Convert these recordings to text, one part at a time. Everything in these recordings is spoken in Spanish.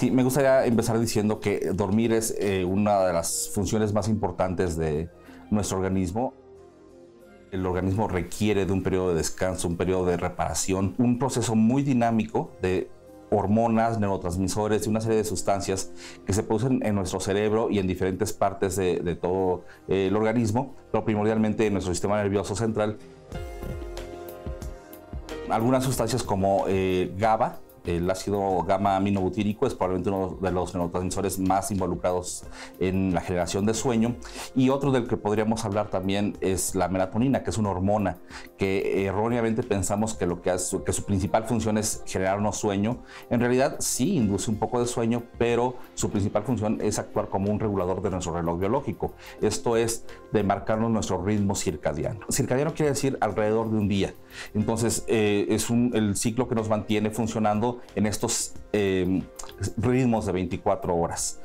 Sí, me gustaría empezar diciendo que dormir es eh, una de las funciones más importantes de nuestro organismo. El organismo requiere de un periodo de descanso, un periodo de reparación, un proceso muy dinámico de hormonas, neurotransmisores y una serie de sustancias que se producen en nuestro cerebro y en diferentes partes de, todo eh, el organismo, pero primordialmente en nuestro sistema nervioso central. Algunas sustancias como eh, GABA, el ácido gamma aminobutírico es probablemente uno de los neurotransmisores más involucrados en la generación de sueño. Y otro del que podríamos hablar también es la melatonina, que es una hormona que erróneamente pensamos que, lo que, su principal función es generarnos sueño. En realidad sí induce un poco de sueño, pero su principal función es actuar como un regulador de nuestro reloj biológico. Esto es de marcarnos nuestro ritmo circadiano. Circadiano quiere decir alrededor de un día. Entonces eh, es el ciclo que nos mantiene funcionando en estos eh, ritmos de 24 horas.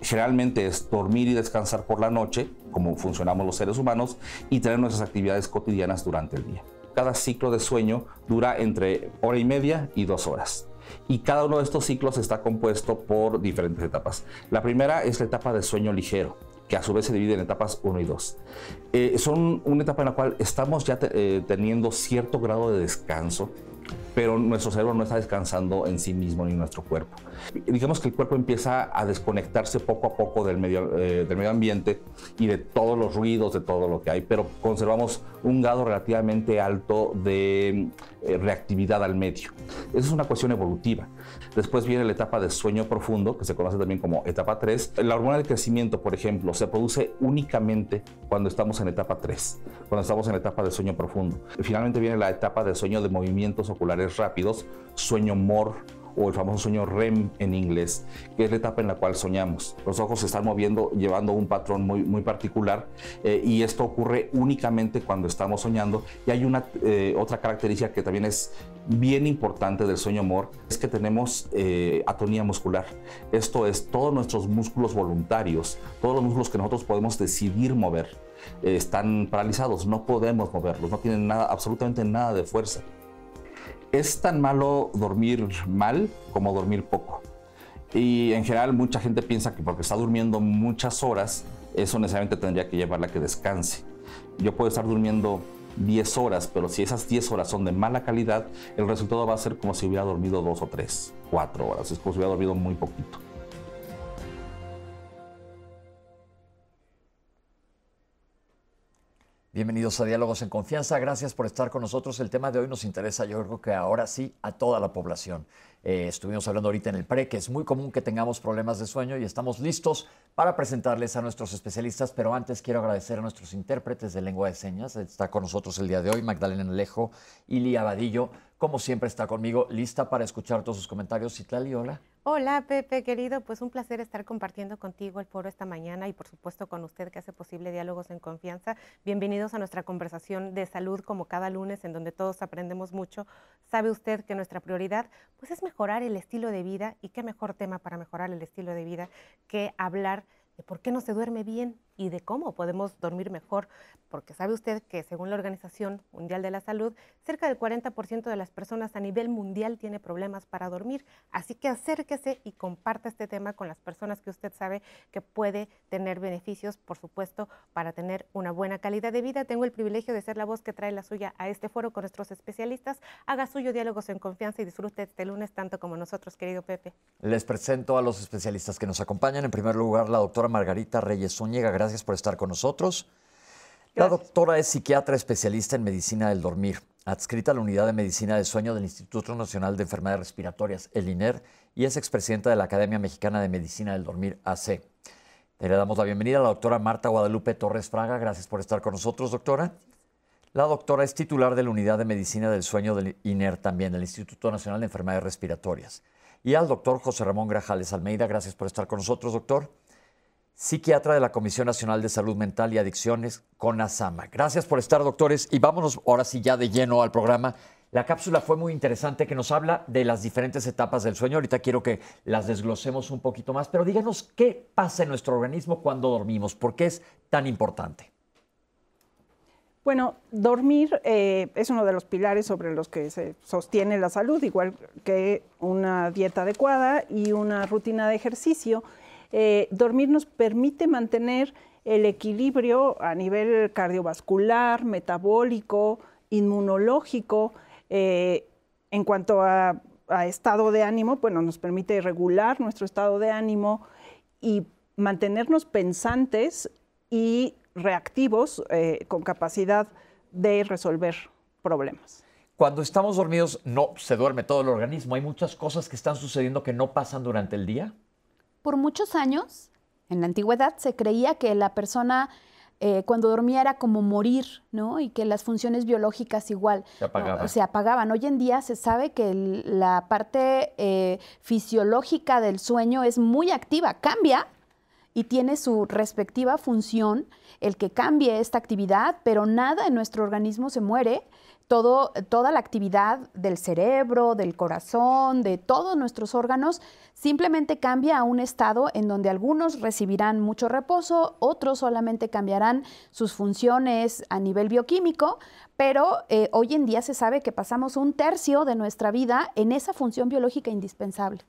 Generalmente es dormir y descansar por la noche, como funcionamos los seres humanos, y tener nuestras actividades cotidianas durante el día. Cada ciclo de sueño dura entre hora y media y dos horas y cada uno de estos ciclos está compuesto por diferentes etapas. La primera es la etapa de sueño ligero, que a su vez se divide en etapas 1 y 2. Eh, son una etapa en la cual estamos ya eh, teniendo cierto grado de descanso, pero nuestro cerebro no está descansando en sí mismo ni nuestro cuerpo. Digamos que el cuerpo empieza a desconectarse poco a poco del medio, eh, del medio ambiente y de todos los ruidos, de todo lo que hay, pero conservamos un grado relativamente alto de eh, reactividad al medio. Esa es una cuestión evolutiva. Después viene la etapa de sueño profundo, que se conoce también como etapa 3. La hormona del crecimiento, por ejemplo, se produce únicamente cuando estamos en etapa 3, cuando estamos en etapa de sueño profundo. Finalmente viene la etapa de sueño de movimientos oculares rápidos, sueño MOR o el famoso sueño REM en inglés, que es la etapa en la cual soñamos. Los ojos se están moviendo llevando un patrón muy, muy particular eh, y esto ocurre únicamente cuando estamos soñando. Y hay una eh, otra característica que también es bien importante del sueño amor, es que tenemos eh, atonía muscular. Esto es todos nuestros músculos voluntarios, todos los músculos que nosotros podemos decidir mover. están paralizados, no podemos moverlos, no tienen nada, absolutamente nada de fuerza. Es tan malo dormir mal como dormir poco. Y en general mucha gente piensa que porque está durmiendo muchas horas, eso necesariamente tendría que llevarla a que descanse. Yo puedo estar durmiendo 10 horas, pero si esas 10 horas son de mala calidad, el resultado va a ser como si hubiera dormido 2 o 3, 4 horas. Es como si hubiera dormido muy poquito. Bienvenidos a Diálogos en Confianza. Gracias por estar con nosotros. El tema de hoy nos interesa, yo creo que ahora sí, a toda la población. Eh, estuvimos hablando ahorita en el PRE, que es muy común que tengamos problemas de sueño y estamos listos para presentarles a nuestros especialistas. Pero antes quiero agradecer a nuestros intérpretes de lengua de señas. Está con nosotros el día de hoy Magdalena Alejo y Lía Vadillo. Como siempre está conmigo, lista para escuchar todos sus comentarios. Citlali, hola. Hola Pepe, querido, pues un placer estar compartiendo contigo el foro esta mañana y por supuesto con usted que hace posible diálogos en confianza. Bienvenidos a nuestra conversación de salud como cada lunes en donde todos aprendemos mucho. Sabe usted que nuestra prioridad pues es mejorar el estilo de vida y qué mejor tema para mejorar el estilo de vida que hablar de por qué no se duerme bien y de cómo podemos dormir mejor, porque sabe usted que según la Organización Mundial de la Salud, cerca del 40% de las personas a nivel mundial tiene problemas para dormir. Así que acérquese y comparta este tema con las personas que usted sabe que puede tener beneficios, por supuesto, para tener una buena calidad de vida. Tengo el privilegio de ser la voz que trae la suya a este foro con nuestros especialistas. Haga suyo diálogos en confianza y disfrute este lunes tanto como nosotros, querido Pepe. Les presento a los especialistas que nos acompañan. En primer lugar, la doctora Margarita Reyes Zúñiga gracias por estar con nosotros. La doctora es psiquiatra especialista en medicina del dormir, adscrita a la Unidad de Medicina del Sueño del Instituto Nacional de Enfermedades Respiratorias, el INER, y es expresidenta de la Academia Mexicana de Medicina del Dormir, AC. Le damos la bienvenida a la doctora Marta Guadalupe Torres Fraga. Gracias por estar con nosotros, doctora. La doctora es titular de la Unidad de Medicina del Sueño del INER también, del Instituto Nacional de Enfermedades Respiratorias. Y al doctor José Ramón Grajales Almeida. Gracias por estar con nosotros, doctor psiquiatra de la Comisión Nacional de Salud Mental y Adicciones, CONASAMA. Gracias por estar, doctores, y vámonos ahora sí ya de lleno al programa. La cápsula fue muy interesante que nos habla de las diferentes etapas del sueño. Ahorita quiero que las desglosemos un poquito más, pero díganos qué pasa en nuestro organismo cuando dormimos, por qué es tan importante. Bueno, dormir eh, es uno de los pilares sobre los que se sostiene la salud, igual que una dieta adecuada y una rutina de ejercicio. Eh, dormir nos permite mantener el equilibrio a nivel cardiovascular, metabólico, inmunológico. Eh, en cuanto a, estado de ánimo, bueno, nos permite regular nuestro estado de ánimo y mantenernos pensantes y reactivos eh, con capacidad de resolver problemas. Cuando estamos dormidos no se duerme todo el organismo. Hay muchas cosas que están sucediendo que no pasan durante el día. Por muchos años, en la antigüedad, se creía que la persona eh, cuando dormía era como morir, ¿no? Y que las funciones biológicas igual se se apagaban. Hoy en día se sabe que el, la parte eh, fisiológica del sueño es muy activa, cambia y tiene su respectiva función el que cambie esta actividad, pero nada en nuestro organismo se muere. Todo, toda la actividad del cerebro, del corazón, de todos nuestros órganos, simplemente cambia a un estado en donde algunos recibirán mucho reposo, otros solamente cambiarán sus funciones a nivel bioquímico, pero eh, hoy en día se sabe que pasamos un tercio de nuestra vida en esa función biológica indispensable.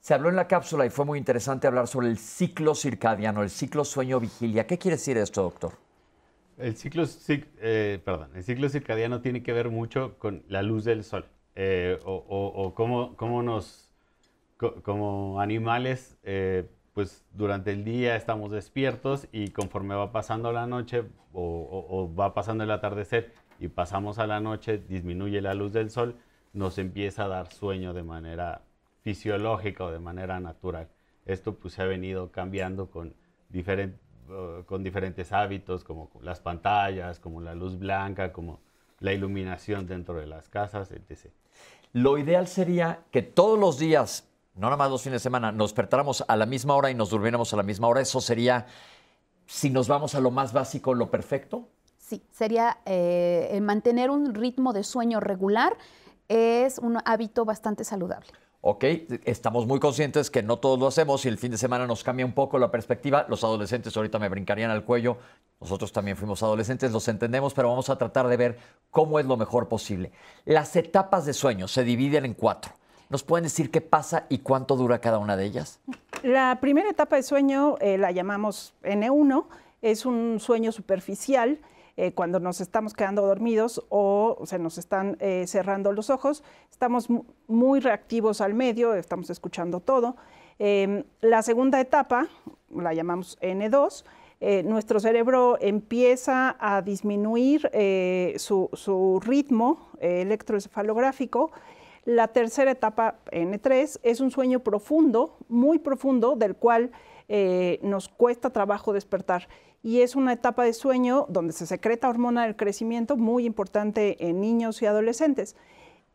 Se habló en la cápsula y fue muy interesante hablar sobre el ciclo circadiano, el ciclo sueño-vigilia. ¿Qué quiere decir esto, doctor? El ciclo, eh, el ciclo circadiano tiene que ver mucho con la luz del sol eh, o, cómo, nos, co como animales, eh, pues durante el día estamos despiertos y conforme va pasando la noche o, o, va pasando el atardecer y pasamos a la noche, disminuye la luz del sol, nos empieza a dar sueño de manera fisiológica o de manera natural. Esto pues se ha venido cambiando con diferentes Uh, con diferentes hábitos, como las pantallas, como la luz blanca, como la iluminación dentro de las casas, etc. Lo ideal sería que todos los días, no nada más los fines de semana, nos despertáramos a la misma hora y nos durmiéramos a la misma hora. Eso sería, si nos vamos a lo más básico, lo perfecto. Sí, sería eh, mantener un ritmo de sueño regular es un hábito bastante saludable. Ok, estamos muy conscientes que no todos lo hacemos y el fin de semana nos cambia un poco la perspectiva. Los adolescentes ahorita me brincarían al cuello. Nosotros también fuimos adolescentes, los entendemos, pero vamos a tratar de ver cómo es lo mejor posible. Las etapas de sueño se dividen en cuatro. ¿Nos pueden decir qué pasa y cuánto dura cada una de ellas? La primera etapa de sueño eh, la llamamos N1, es un sueño superficial eh, cuando nos estamos quedando dormidos o se nos están eh, cerrando los ojos, estamos muy reactivos al medio, estamos escuchando todo. Eh, la segunda etapa, la llamamos N2, nuestro cerebro empieza a disminuir su, ritmo electroencefalográfico. La tercera etapa, N3, es un sueño profundo, muy profundo, del cual nos cuesta trabajo despertar y es una etapa de sueño donde se secreta hormona del crecimiento muy importante en niños y adolescentes.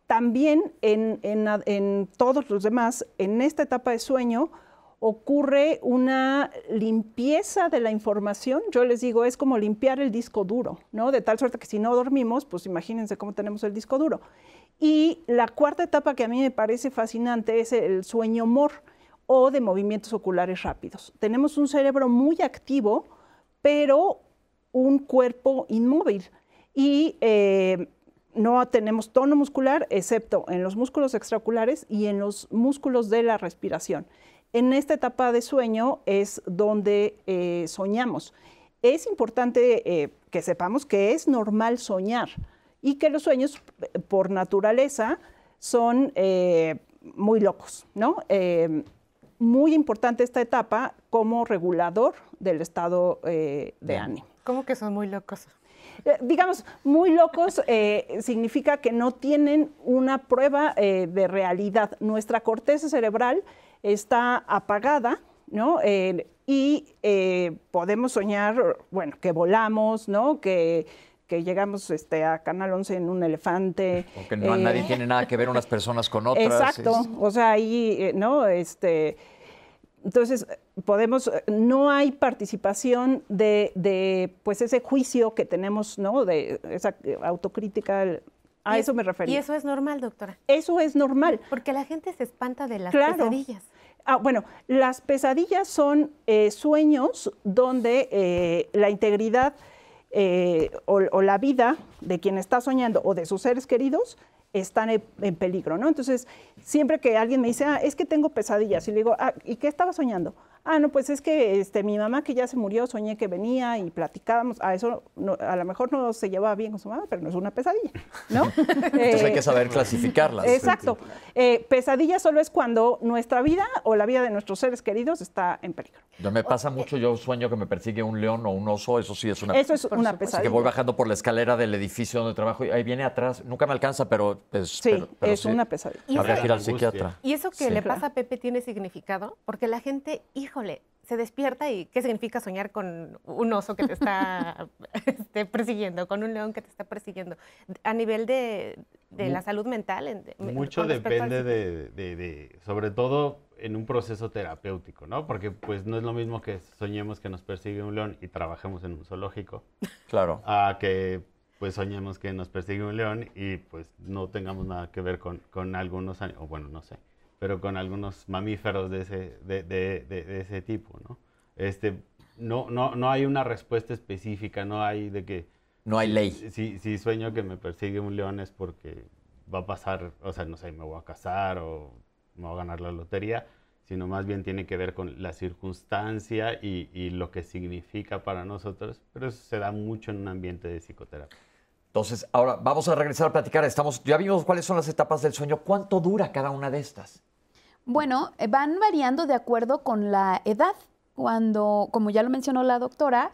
También en, en, en, todos los demás, en esta etapa de sueño ocurre una limpieza de la información. Yo les digo, es como limpiar el disco duro, ¿no? De tal suerte que si no dormimos, pues imagínense cómo tenemos el disco duro. Y la cuarta etapa que a mí me parece fascinante es el sueño mor o de movimientos oculares rápidos. Tenemos un cerebro muy activo, pero un cuerpo inmóvil. Y eh, no tenemos tono muscular, excepto en los músculos extraoculares y en los músculos de la respiración. En esta etapa de sueño es donde eh, soñamos. Es importante eh, que sepamos que es normal soñar y que los sueños, por naturaleza, son muy locos, ¿no? Muy importante esta etapa como regulador del estado eh, de ánimo. ¿Cómo que son muy locos? Eh, digamos, muy locos eh, significa que no tienen una prueba eh, de realidad. Nuestra corteza cerebral está apagada, ¿no? Eh, y podemos soñar, bueno, que volamos, ¿no? Que que llegamos este, a Canal 11 en un elefante. O que no, eh, nadie tiene nada que ver unas personas con otras. Exacto, es... o sea, ahí, eh, ¿no? Este, entonces, podemos, no hay participación de, de, pues, ese juicio que tenemos, ¿no? De esa autocrítica. A y eso me refería. Y eso es normal, doctora. Eso es normal. Porque la gente se espanta de las Claro. pesadillas. Ah, bueno, las pesadillas son eh, sueños donde eh, la integridad eh, o, la vida de quien está soñando o de sus seres queridos están en, peligro, ¿no? Entonces, siempre que alguien me dice, ah, es que tengo pesadillas, y le digo, ah, ¿y qué estaba soñando? Ah, no, pues es que este, mi mamá que ya se murió, soñé que venía y platicábamos. A eso a lo mejor no se llevaba bien con su mamá, pero no es una pesadilla, ¿no? Entonces hay que saber clasificarlas. Exacto. Eh, pesadilla solo es cuando nuestra vida o la vida de nuestros seres queridos está en peligro. Yo me pasa mucho, yo sueño que me persigue un león o un oso, eso sí es una Eso es una pesadilla. Que voy bajando por la escalera del edificio donde trabajo y ahí viene atrás, nunca me alcanza, pero es, sí, es una pesadilla. Habría que ir al psiquiatra. Y eso que le pasa a Pepe tiene significado, porque la gente, híjole, se despierta y qué significa soñar con un oso que te está este, persiguiendo, con un león que te está persiguiendo. A nivel de, la salud mental. mucho depende de, sobre todo en un proceso terapéutico, ¿no? Porque pues no es lo mismo que soñemos que nos persigue un león y trabajemos en un zoológico. Claro. A que pues soñemos que nos persigue un león y pues no tengamos nada que ver con, con algunos, o bueno, no sé, pero con algunos mamíferos de ese, de, de, de, ese tipo, ¿no? Este, no, no, no hay una respuesta específica, no hay de que... No hay ley. Si, si sueño que me persigue un león es porque va a pasar, o sea, no sé, me voy a casar o me voy a ganar la lotería, sino más bien tiene que ver con la circunstancia y, y lo que significa para nosotros, pero eso se da mucho en un ambiente de psicoterapia. Entonces, ahora vamos a regresar a platicar. Estamos, ya vimos cuáles son las etapas del sueño. ¿Cuánto dura cada una de estas? Bueno, eh, van variando de acuerdo con la edad. Cuando, como ya lo mencionó la doctora,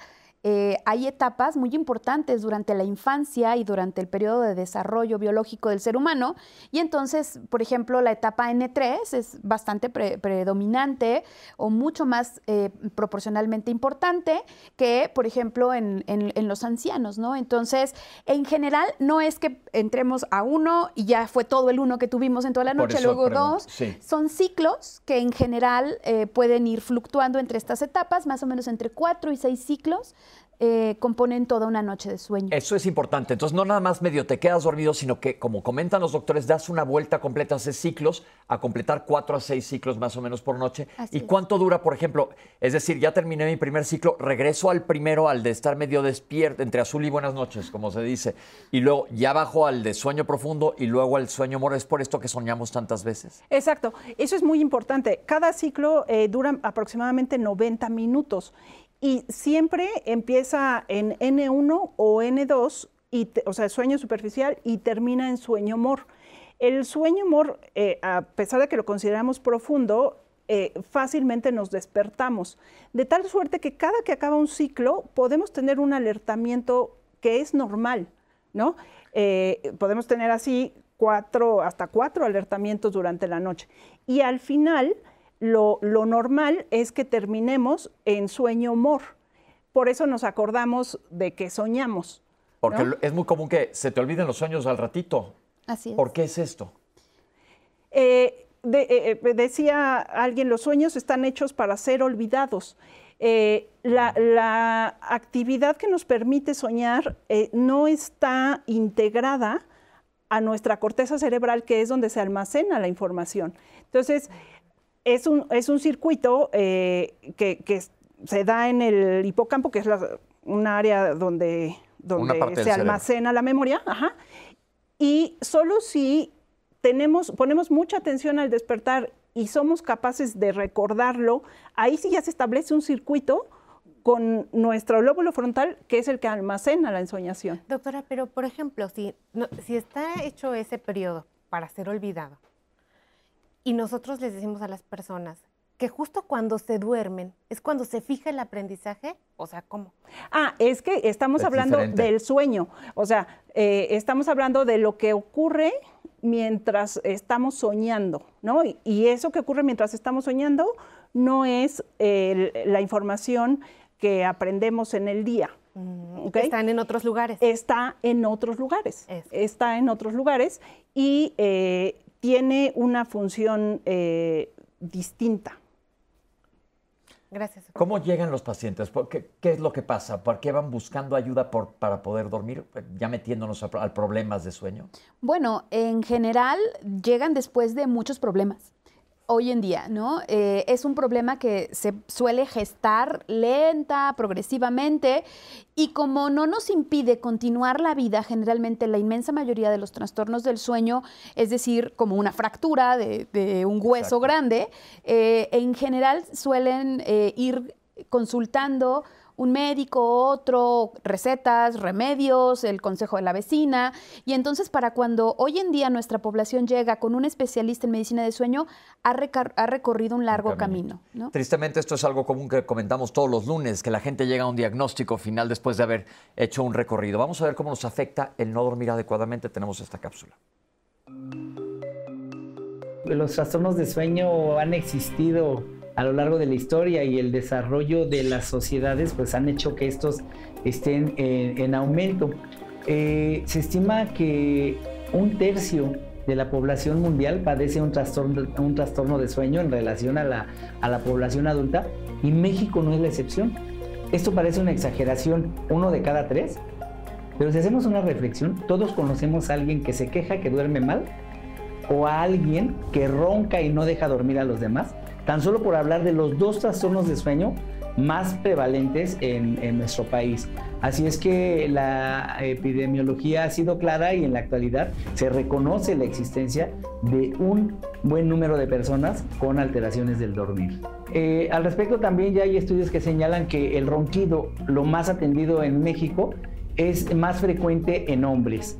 eh, hay etapas muy importantes durante la infancia y durante el periodo de desarrollo biológico del ser humano. Y entonces, por ejemplo, la etapa N3 es bastante predominante o mucho más eh, proporcionalmente importante que, por ejemplo, en, los ancianos, ¿no? Entonces, en general, no es que entremos a uno y ya fue todo el uno que tuvimos en toda la noche, luego dos. Son ciclos que en general eh, pueden ir fluctuando entre estas etapas, más o menos entre cuatro y seis ciclos eh, componen toda una noche de sueño. Eso es importante. Entonces, no nada más medio te quedas dormido, sino que, como comentan los doctores, das una vuelta completa, haces ciclos, a completar cuatro a seis ciclos más o menos por noche. ¿Y cuánto dura, por ejemplo? Es decir, ya terminé mi primer ciclo, regreso al primero, al de estar medio despierto, entre azul y buenas noches, como se dice, y luego ya bajo al de sueño profundo y luego al sueño moro. ¿Es por esto que soñamos tantas veces? Exacto. Eso es muy importante. Cada ciclo eh, dura aproximadamente 90 minutos y siempre empieza en N1 o N2, y o sea, sueño superficial, y termina en sueño mor. El sueño mor, eh, a pesar de que lo consideramos profundo, eh, fácilmente nos despertamos, de tal suerte que cada que acaba un ciclo podemos tener un alertamiento que es normal, ¿no? Eh, podemos tener así cuatro, hasta cuatro alertamientos durante la noche. Y al final lo, normal es que terminemos en sueño mor. Por eso nos acordamos de que soñamos. Porque es muy común que se te olviden los sueños al ratito. Así es. ¿Por qué es esto? Eh, eh, eh, decía alguien, los sueños están hechos para ser olvidados. la, la, actividad que nos permite soñar no está integrada a nuestra corteza cerebral, que es donde se almacena la información. Entonces, es un, es un circuito eh, que, se da en el hipocampo, que es un área donde, donde se almacena la memoria, y solo si tenemos, ponemos mucha atención al despertar y somos capaces de recordarlo, ahí sí ya se establece un circuito con nuestro lóbulo frontal, que es el que almacena la ensoñación. Doctora, pero por ejemplo, si, si está hecho ese periodo para ser olvidado, y nosotros les decimos a las personas que justo cuando se duermen es cuando se fija el aprendizaje, o sea, ¿cómo? Ah, es que estamos hablando del sueño, o sea, eh, estamos hablando de lo que ocurre mientras estamos soñando, ¿no? Y, eso que ocurre mientras estamos soñando no es la información que aprendemos en el día. Mm, Están en otros lugares. Está en otros lugares. Está en otros lugares y eh, tiene una función eh, distinta. Gracias. ¿Cómo llegan los pacientes? ¿Qué, ¿Qué, es lo que pasa? ¿Por qué van buscando ayuda por, para poder dormir, ya metiéndonos a, problemas de sueño? Bueno, en general llegan después de muchos problemas. Hoy en día, ¿no? Eh, es un problema que se suele gestar lenta, progresivamente, y como no nos impide continuar la vida, generalmente la inmensa mayoría de los trastornos del sueño, es decir, como una fractura de, un hueso grande, eh, en general suelen eh, ir consultando un médico, otro, recetas, remedios, el consejo de la vecina. Y entonces para cuando hoy en día nuestra población llega con un especialista en medicina de sueño, ha, recorrido un largo camino. Tristemente esto es algo común que comentamos todos los lunes, que la gente llega a un diagnóstico final después de haber hecho un recorrido. Vamos a ver cómo nos afecta el no dormir adecuadamente. Tenemos esta cápsula. Los trastornos de sueño han existido a lo largo de la historia y el desarrollo de las sociedades pues han hecho que estos estén en, aumento. Eh, se estima que un tercio de la población mundial padece un trastorno, un trastorno de sueño en relación a la, a la población adulta y México no es la excepción. Esto parece una exageración, uno de cada tres, pero si hacemos una reflexión, todos conocemos a alguien que se queja que duerme mal o a alguien que ronca y no deja dormir a los demás tan solo por hablar de los dos trastornos de sueño más prevalentes en, nuestro país. Así es que la epidemiología ha sido clara y en la actualidad se reconoce la existencia de un buen número de personas con alteraciones del dormir. Eh, al respecto también ya hay estudios que señalan que el ronquido, lo más atendido en México, es más frecuente en hombres.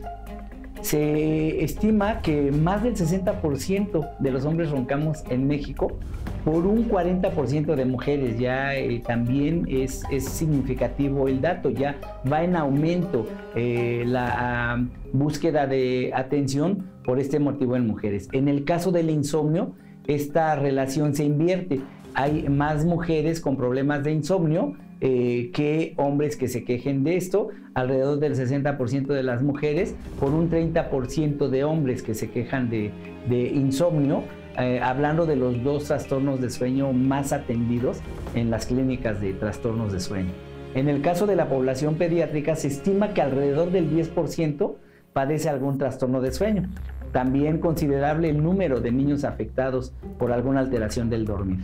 Se estima que más del 60% de los hombres roncamos en México por un 40% de mujeres. Ya eh, también es, significativo el dato, ya va en aumento eh, la búsqueda de atención por este motivo en mujeres. En el caso del insomnio, esta relación se invierte. Hay más mujeres con problemas de insomnio eh, que hombres que se quejen de esto, alrededor del 60% de las mujeres, por un 30% de hombres que se quejan de, de insomnio eh, hablando de los dos trastornos de sueño más atendidos en las clínicas de trastornos de sueño. En el caso de la población pediátrica se estima que alrededor del 10% padece algún trastorno de sueño. También considerable el número de niños afectados por alguna alteración del dormir.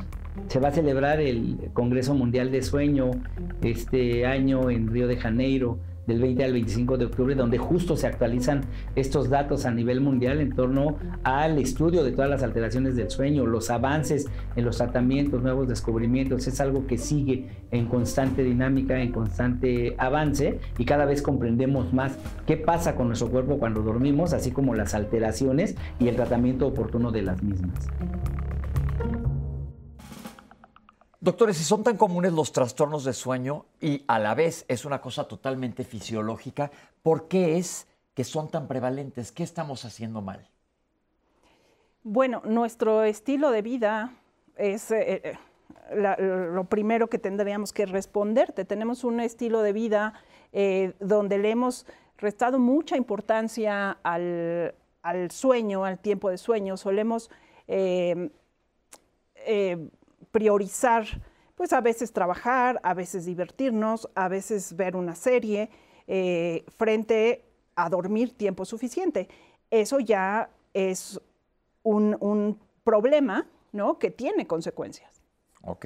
Se va a celebrar el Congreso Mundial de Sueño este año en Río de Janeiro del 20 al 25 de octubre, donde justo se actualizan estos datos a nivel mundial en torno al estudio de todas las alteraciones del sueño, los avances en los tratamientos, nuevos descubrimientos. Es algo que sigue en constante dinámica, en constante avance y cada vez comprendemos más qué pasa con nuestro cuerpo cuando dormimos, así como las alteraciones y el tratamiento oportuno de las mismas. Doctores, si son tan comunes los trastornos de sueño y a la vez es una cosa totalmente fisiológica, ¿por qué es que son tan prevalentes? ¿Qué estamos haciendo mal? Bueno, nuestro estilo de vida es eh, eh, lo primero que tendríamos que responderte. Tenemos un estilo de vida eh, donde le hemos restado mucha importancia al, sueño, al tiempo de sueño. Solemos priorizar, pues a veces trabajar, a veces divertirnos, a veces ver una serie, eh, frente a dormir tiempo suficiente. Eso ya es un, problema, ¿no? Que tiene consecuencias. Ok.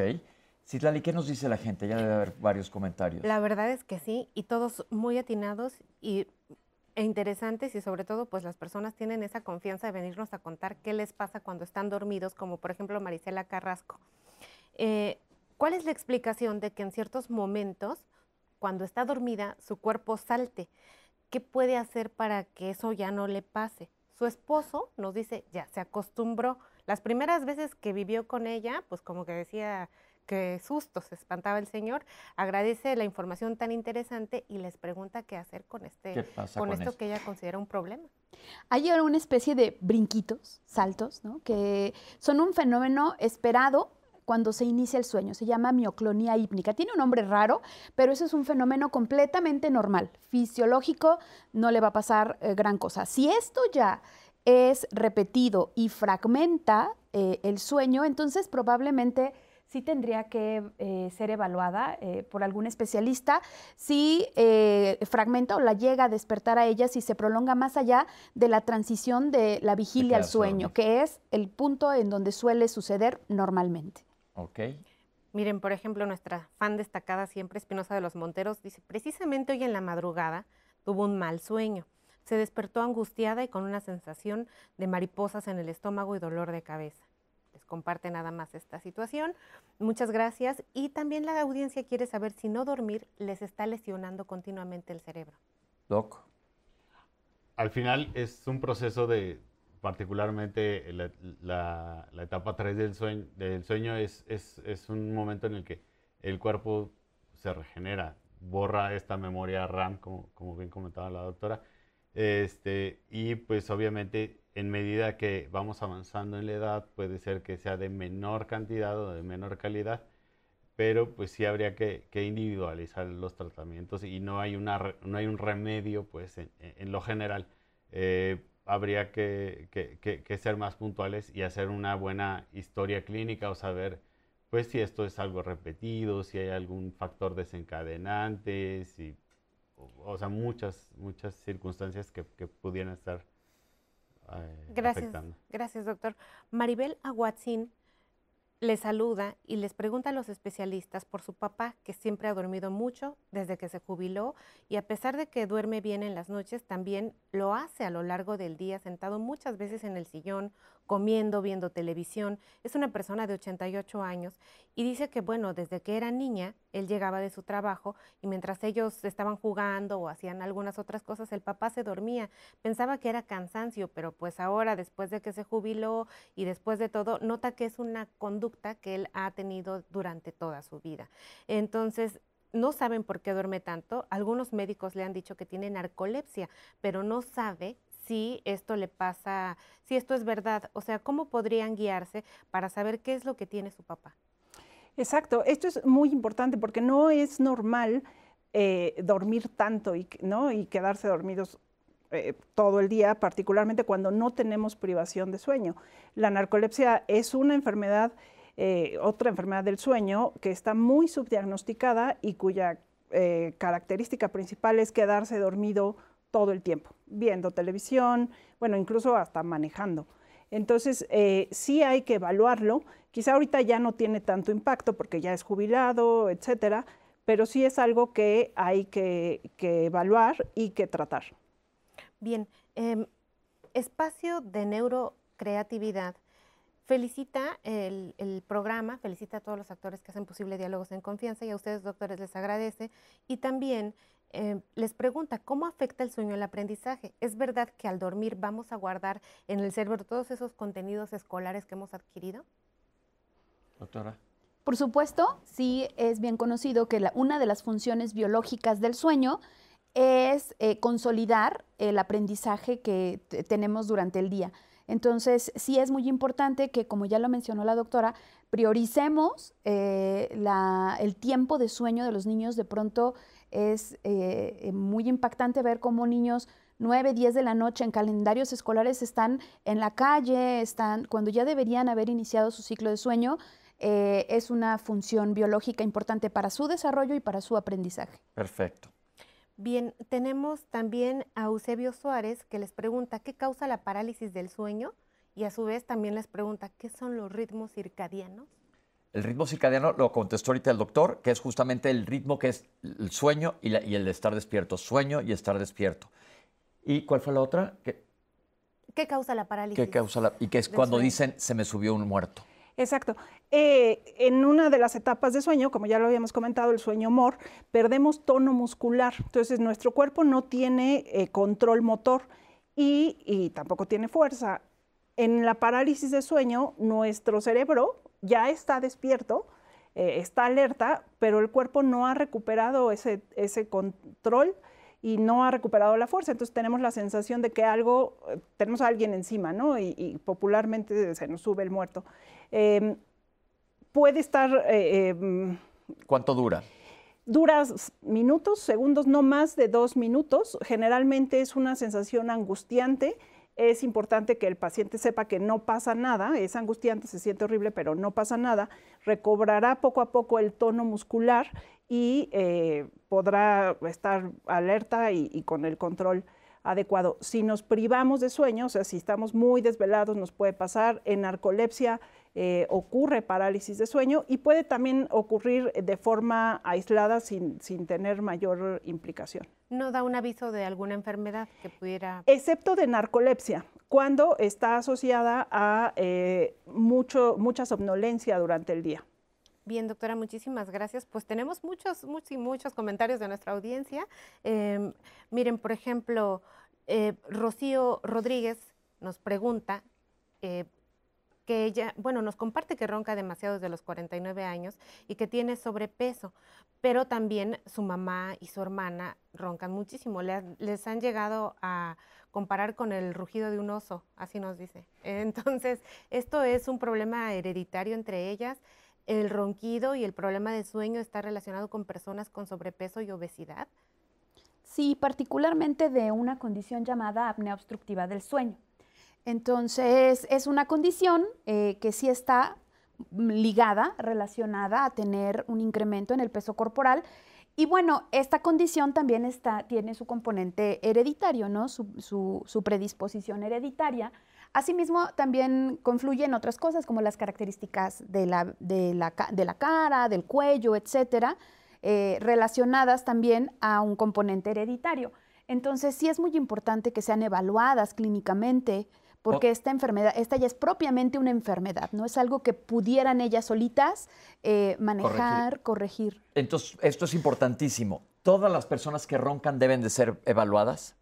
Citlali, ¿qué nos dice la gente? Ya debe haber varios comentarios. La verdad es que sí, y todos muy atinados y e interesantes y sobre todo pues las personas tienen esa confianza de venirnos a contar qué les pasa cuando están dormidos, como por ejemplo Marisela Carrasco. Eh, ¿Cuál es la explicación de que en ciertos momentos, cuando está dormida, su cuerpo salte? ¿Qué puede hacer para que eso ya no le pase? Su esposo nos dice, ya se acostumbró. Las primeras veces que vivió con ella, pues como que decía, qué susto, se espantaba el señor, agradece la información tan interesante y les pregunta qué hacer con este con, esto que ella considera un problema. Hay una especie de brinquitos, saltos, ¿no? que son un fenómeno esperado cuando se inicia el sueño. Se llama mioclonía hípnica. Tiene un nombre raro, pero eso es un fenómeno completamente normal. Fisiológico, no le va a pasar eh, gran cosa. Si esto ya es repetido y fragmenta eh, el sueño, entonces probablemente sí tendría que eh, ser evaluada eh, por algún especialista si eh, fragmenta o la llega a despertar a ella si se prolonga más allá de la transición de la vigilia al sueño, que es el punto en donde suele suceder normalmente. Ok. Miren, por ejemplo, nuestra fan destacada siempre, Espinosa de los Monteros, dice, precisamente hoy en la madrugada tuvo un mal sueño. Se despertó angustiada y con una sensación de mariposas en el estómago y dolor de cabeza. Les comparte nada más esta situación. Muchas gracias. Y también la audiencia quiere saber si no dormir les está lesionando continuamente el cerebro. Doc. Al final es un proceso de, particularmente la, la- etapa 3 del sueño, es, un momento en el que el cuerpo se regenera, borra esta memoria RAM, como, bien comentaba la doctora, este, y pues obviamente en medida que vamos avanzando en la edad puede ser que sea de menor cantidad o de menor calidad, pero pues sí habría que, que individualizar los tratamientos y no hay, un remedio pues en, en lo general. Eh, habría que, que- que- que ser más puntuales y hacer una buena historia clínica o saber pues si esto es algo repetido, si hay algún factor desencadenante, si, o, o sea, muchas, muchas circunstancias que, que pudieran estar eh, Gracias, afectando. gracias, doctor. Maribel Aguatzin les saluda y les pregunta a los especialistas por su papá, que siempre ha dormido mucho desde que se jubiló y a pesar de que duerme bien en las noches, también lo hace a lo largo del día, sentado muchas veces en el sillón, comiendo, viendo televisión. Es una persona de 88 años y dice que, bueno, desde que era niña, él llegaba de su trabajo y mientras ellos estaban jugando o hacían algunas otras cosas, el papá se dormía. Pensaba que era cansancio, pero pues ahora, después de que se jubiló y después de todo, nota que es una conducta que él ha tenido durante toda su vida. Entonces, no saben por qué duerme tanto. Algunos médicos le han dicho que tiene narcolepsia, pero no sabe si esto le pasa, si esto es verdad. O sea, ¿cómo podrían guiarse para saber qué es lo que tiene su papá? Exacto, esto es muy importante porque no es normal eh, dormir tanto y, ¿no? y quedarse dormidos eh, todo el día, particularmente cuando no tenemos privación de sueño. La narcolepsia es una enfermedad, eh, otra enfermedad del sueño que está muy subdiagnosticada y cuya eh, característica principal es quedarse dormido todo el tiempo, viendo televisión, bueno, incluso hasta manejando. Entonces, eh, sí hay que evaluarlo. Quizá ahorita ya no tiene tanto impacto porque ya es jubilado, etcétera, pero sí es algo que hay que, evaluar y que tratar. Bien, em, espacio de neurocreatividad. Felicita el, el programa, felicita a todos los actores que hacen posible Diálogos en Confianza y a ustedes, doctores, les agradece. Y también eh, les pregunta, ¿cómo afecta el sueño el aprendizaje? ¿Es verdad que al dormir vamos a guardar en el cerebro todos esos contenidos escolares que hemos adquirido? Doctora. Por supuesto, sí es bien conocido que la- una de las funciones biológicas del sueño es eh, consolidar el aprendizaje que te- tenemos durante el día. Entonces, sí es muy importante que, como ya lo mencionó la doctora, prioricemos eh, la- el tiempo de sueño de los niños. De pronto es eh, muy impactante ver cómo niños 9, 10 de la noche en calendarios escolares están en la calle, están cuando ya deberían haber iniciado su ciclo de sueño. eh, es una función biológica importante para su desarrollo y para su aprendizaje. Perfecto. Bien, tenemos también a Eusebio Suárez que les pregunta qué causa la parálisis del sueño y a su vez también les pregunta qué son los ritmos circadianos. El ritmo circadiano lo contestó ahorita el doctor, que es justamente el ritmo que es el sueño y, la- y el de estar despierto. Sueño y estar despierto. ¿Y cuál fue la otra? ¿Qué, ¿Qué causa la parálisis? qué causa la- y que es cuando sueño? dicen se me subió un muerto? Exacto. Eh, en una de las etapas de sueño, como ya lo habíamos comentado, el sueño MOR, perdemos tono muscular. Entonces, nuestro cuerpo no tiene eh, control motor y, y tampoco tiene fuerza. En la parálisis de sueño, nuestro cerebro ya está despierto, eh, está alerta, pero el cuerpo no ha recuperado ese, ese control y no ha recuperado la fuerza. Entonces tenemos la sensación de que algo, eh, tenemos a alguien encima, ¿no? Y, y popularmente se nos sube el muerto. Eh, puede estar, eh, eh, ¿Cuánto dura? dura minutos, segundos, no más de dos minutos. Generalmente es una sensación angustiante es importante que el paciente sepa que no pasa nada, es angustiante, se siente horrible, pero no pasa nada, recobrará poco a poco el tono muscular y eh, podrá estar alerta y, con el control adecuado. Si nos privamos de sueño, o sea, si estamos muy desvelados, nos puede pasar en narcolepsia, eh, ocurre parálisis de sueño y puede también ocurrir de forma aislada sin, sin tener mayor implicación. ¿No da un aviso de alguna enfermedad que pudiera...? Excepto de narcolepsia, cuando está asociada a eh, mucho, mucha somnolencia durante el día. Bien, doctora, muchísimas gracias. Pues tenemos muchos, muchos y muchos comentarios de nuestra audiencia. Em, miren, por ejemplo, eh, Rocío Rodríguez nos pregunta, que ella, bueno, nos comparte que ronca demasiado desde los 49 años y que tiene sobrepeso, pero también su mamá y su hermana roncan muchísimo. les han llegado a comparar con el rugido de un oso, así nos dice. Entonces, esto es un problema hereditario entre ellas. El ronquido y el problema de sueño está relacionado con personas con sobrepeso y obesidad. Sí, particularmente de una condición llamada apnea obstructiva del sueño. Entonces, es una condición eh, que sí está ligada, relacionada a tener un incremento en el peso corporal. Y bueno, esta condición también está, tiene su componente hereditario, ¿no? Su, predisposición hereditaria. Asimismo, también confluye en otras cosas como las características de la, de la, cara, del cuello, etcétera, eh, relacionadas también a un componente hereditario. Entonces, sí es muy importante que sean evaluadas clínicamente, porque esta enfermedad, esta ya es propiamente una enfermedad, no es algo que pudieran ellas solitas eh, manejar, corregir. Entonces, esto es importantísimo. ¿Todas las personas que roncan deben de ser evaluadas?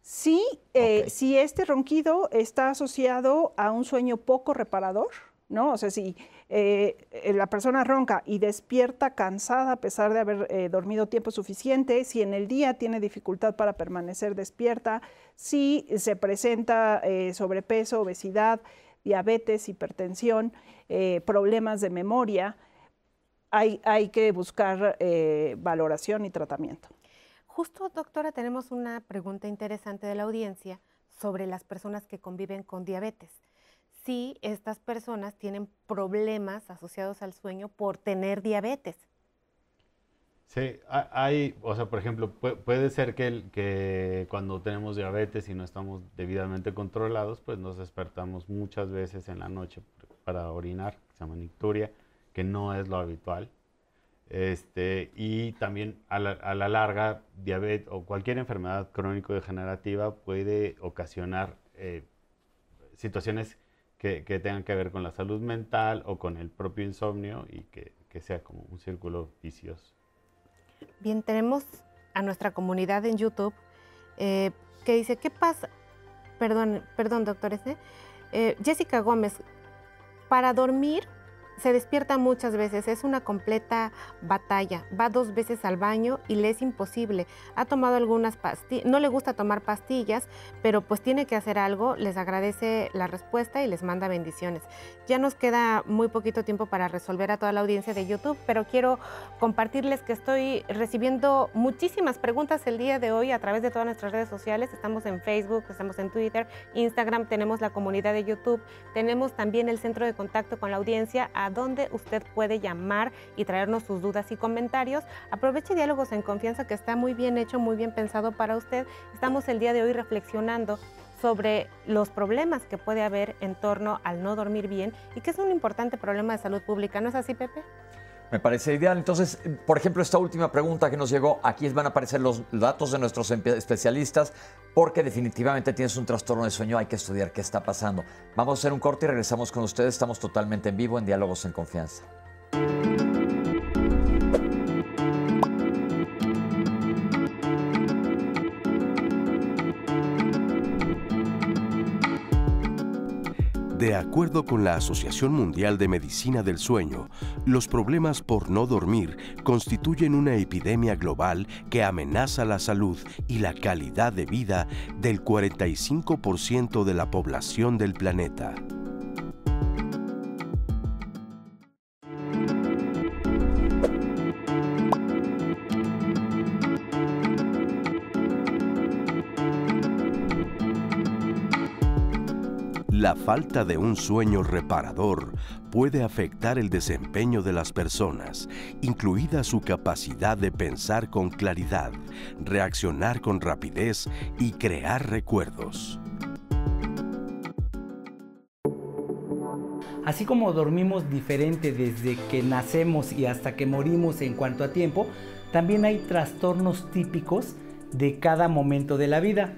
Sí, eh, si este ronquido está asociado a un sueño poco reparador, ¿no? O sea, si eh, eh, la persona ronca y despierta cansada a pesar de haber eh, dormido tiempo suficiente, si en el día tiene dificultad para permanecer despierta, si se presenta sobrepeso, obesidad, diabetes, hipertensión, problemas de memoria, hay, hay que buscar valoración y tratamiento. Justo, doctora, tenemos una pregunta interesante de la audiencia sobre las personas que conviven con diabetes si estas personas tienen problemas asociados al sueño por tener diabetes. Sí, hay, o sea, por ejemplo, puede ser que, que cuando tenemos diabetes y no estamos debidamente controlados, pues nos despertamos muchas veces en la noche para orinar, que se llama nicturia, que no es lo habitual. Este, y también a la, larga, diabetes o cualquier enfermedad crónico-degenerativa puede ocasionar eh, situaciones que, tengan que ver con la salud mental o con el propio insomnio y que, sea como un círculo vicioso. Bien, tenemos a nuestra comunidad en YouTube eh, que dice, ¿qué pasa? Perdón, perdón, doctores. Eh, Jessica Gómez, para dormir se despierta muchas veces, es una completa batalla. Va dos veces al baño y le es imposible. Ha tomado algunas pastillas, no le gusta tomar pastillas, pero pues tiene que hacer algo. Les agradece la respuesta y les manda bendiciones. Ya nos queda muy poquito tiempo para resolver a toda la audiencia de YouTube, pero quiero compartirles que estoy recibiendo muchísimas preguntas el día de hoy a través de todas nuestras redes sociales. Estamos en Facebook, estamos en Twitter, Instagram, tenemos la comunidad de YouTube, tenemos también el centro de contacto con la audiencia donde usted puede llamar y traernos sus dudas y comentarios. Aproveche Diálogos en Confianza que está muy bien hecho, muy bien pensado para usted. Estamos el día de hoy reflexionando sobre los problemas que puede haber en torno al no dormir bien y que es un importante problema de salud pública. ¿No es así, Pepe? Me parece ideal. Entonces, por ejemplo, esta última pregunta que nos llegó, aquí van a aparecer los datos de nuestros especialistas, porque definitivamente tienes un trastorno de sueño, hay que estudiar qué está pasando. Vamos a hacer un corte y regresamos con ustedes. Estamos totalmente en vivo en Diálogos en Confianza. De acuerdo con la Asociación Mundial de Medicina del Sueño, los problemas por no dormir constituyen una epidemia global que amenaza la salud y la calidad de vida del 45% de la población del planeta. La falta de un sueño reparador puede afectar el desempeño de las personas, incluida su capacidad de pensar con claridad, reaccionar con rapidez y crear recuerdos. Así como dormimos diferente desde que nacemos y hasta que morimos en cuanto a tiempo, también hay trastornos típicos de cada momento de la vida.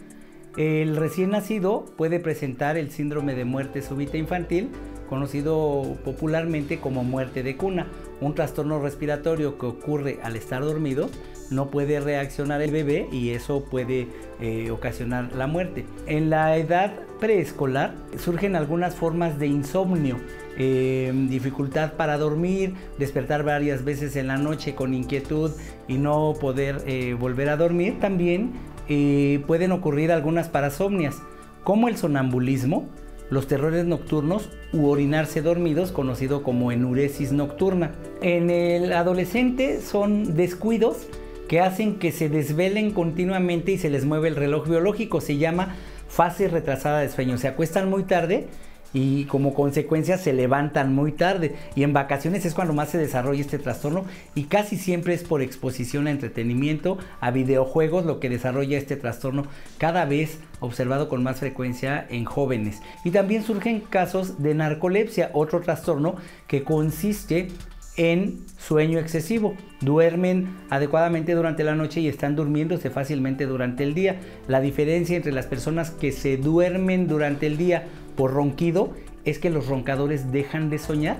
El recién nacido puede presentar el síndrome de muerte súbita infantil, conocido popularmente como muerte de cuna, un trastorno respiratorio que ocurre al estar dormido, no puede reaccionar el bebé y eso puede eh, ocasionar la muerte. En la edad preescolar surgen algunas formas de insomnio, eh, dificultad para dormir, despertar varias veces en la noche con inquietud y no poder eh, volver a dormir. También pueden ocurrir algunas parasomnias, como el sonambulismo, los terrores nocturnos u orinarse dormidos, conocido como enuresis nocturna. En el adolescente son descuidos que hacen que se desvelen continuamente y se les mueve el reloj biológico. Se llama fase retrasada de sueño. Se acuestan muy tarde y como consecuencia se levantan muy tarde. Y en vacaciones es cuando más se desarrolla este trastorno y casi siempre es por exposición a entretenimiento, a videojuegos, lo que desarrolla este trastorno cada vez observado con más frecuencia en jóvenes. Y también surgen casos de narcolepsia, otro trastorno que consiste en sueño excesivo. Duermen adecuadamente durante la noche y están durmiéndose fácilmente durante el día. La diferencia entre las personas que se duermen durante el día por ronquido es que los roncadores dejan de soñar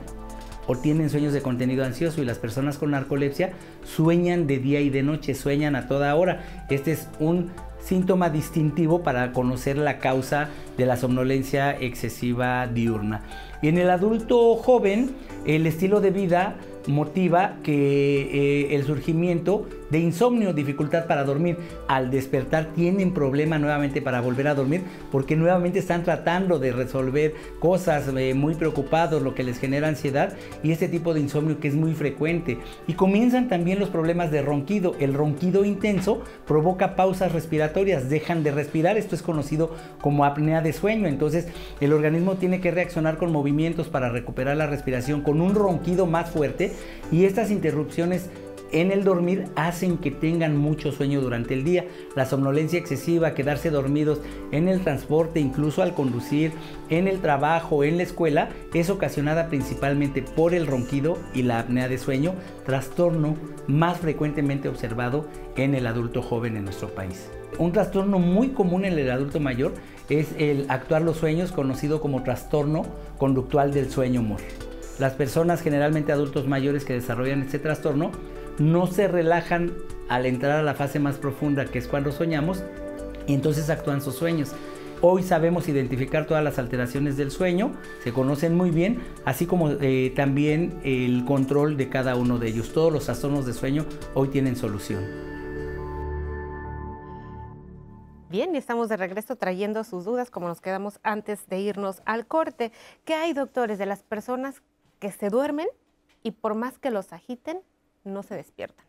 o tienen sueños de contenido ansioso y las personas con narcolepsia sueñan de día y de noche, sueñan a toda hora. Este es un síntoma distintivo para conocer la causa de la somnolencia excesiva diurna. Y en el adulto joven, el estilo de vida motiva que eh, el surgimiento de insomnio, dificultad para dormir. Al despertar tienen problema nuevamente para volver a dormir porque nuevamente están tratando de resolver cosas eh, muy preocupados, lo que les genera ansiedad y este tipo de insomnio que es muy frecuente. Y comienzan también los problemas de ronquido. El ronquido intenso provoca pausas respiratorias, dejan de respirar. Esto es conocido como apnea de sueño. Entonces el organismo tiene que reaccionar con movimientos para recuperar la respiración con un ronquido más fuerte y estas interrupciones en el dormir hacen que tengan mucho sueño durante el día. La somnolencia excesiva, quedarse dormidos en el transporte, incluso al conducir, en el trabajo, en la escuela, es ocasionada principalmente por el ronquido y la apnea de sueño, trastorno más frecuentemente observado en el adulto joven en nuestro país. Un trastorno muy común en el adulto mayor es el actuar los sueños, conocido como trastorno conductual del sueño humor. Las personas, generalmente adultos mayores que desarrollan este trastorno, no se relajan al entrar a la fase más profunda, que es cuando soñamos, y entonces actúan sus sueños. Hoy sabemos identificar todas las alteraciones del sueño, se conocen muy bien, así como eh, también el control de cada uno de ellos. Todos los trastornos de sueño hoy tienen solución. Bien, estamos de regreso trayendo sus dudas, como nos quedamos antes de irnos al corte. ¿Qué hay, doctores, de las personas que se duermen y por más que los agiten, no se despiertan.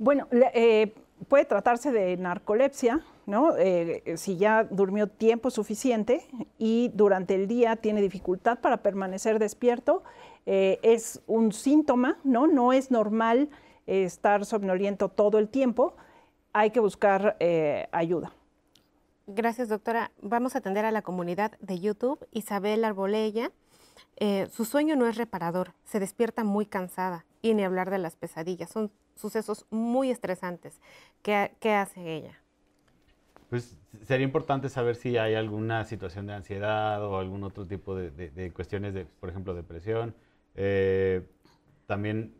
Bueno, eh, puede tratarse de narcolepsia, ¿no? Eh, si ya durmió tiempo suficiente y durante el día tiene dificultad para permanecer despierto, eh, es un síntoma, ¿no? No es normal estar somnoliento todo el tiempo, hay que buscar ayuda. Gracias, doctora. Vamos a atender a la comunidad de YouTube. Isabel Arbolella, su sueño no es reparador, se despierta muy cansada y ni hablar de las pesadillas. Son sucesos muy estresantes. ¿Qué, qué hace ella? Pues sería importante saber si hay alguna situación de ansiedad o algún otro tipo de, de, cuestiones de, por ejemplo, depresión. Eh, también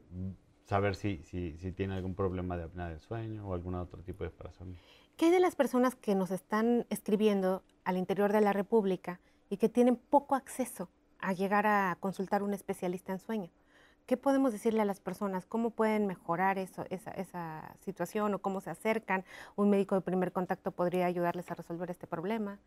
saber si, si, si, tiene algún problema de apnea del sueño o algún otro tipo de parasomnia. ¿Qué hay de las personas que nos están escribiendo al interior de la República y que tienen poco acceso a llegar a consultar un especialista en sueño? ¿Qué podemos decirle a las personas? ¿Cómo pueden mejorar esa, situación o cómo se acercan? ¿Un médico de primer contacto podría ayudarles a resolver este problema?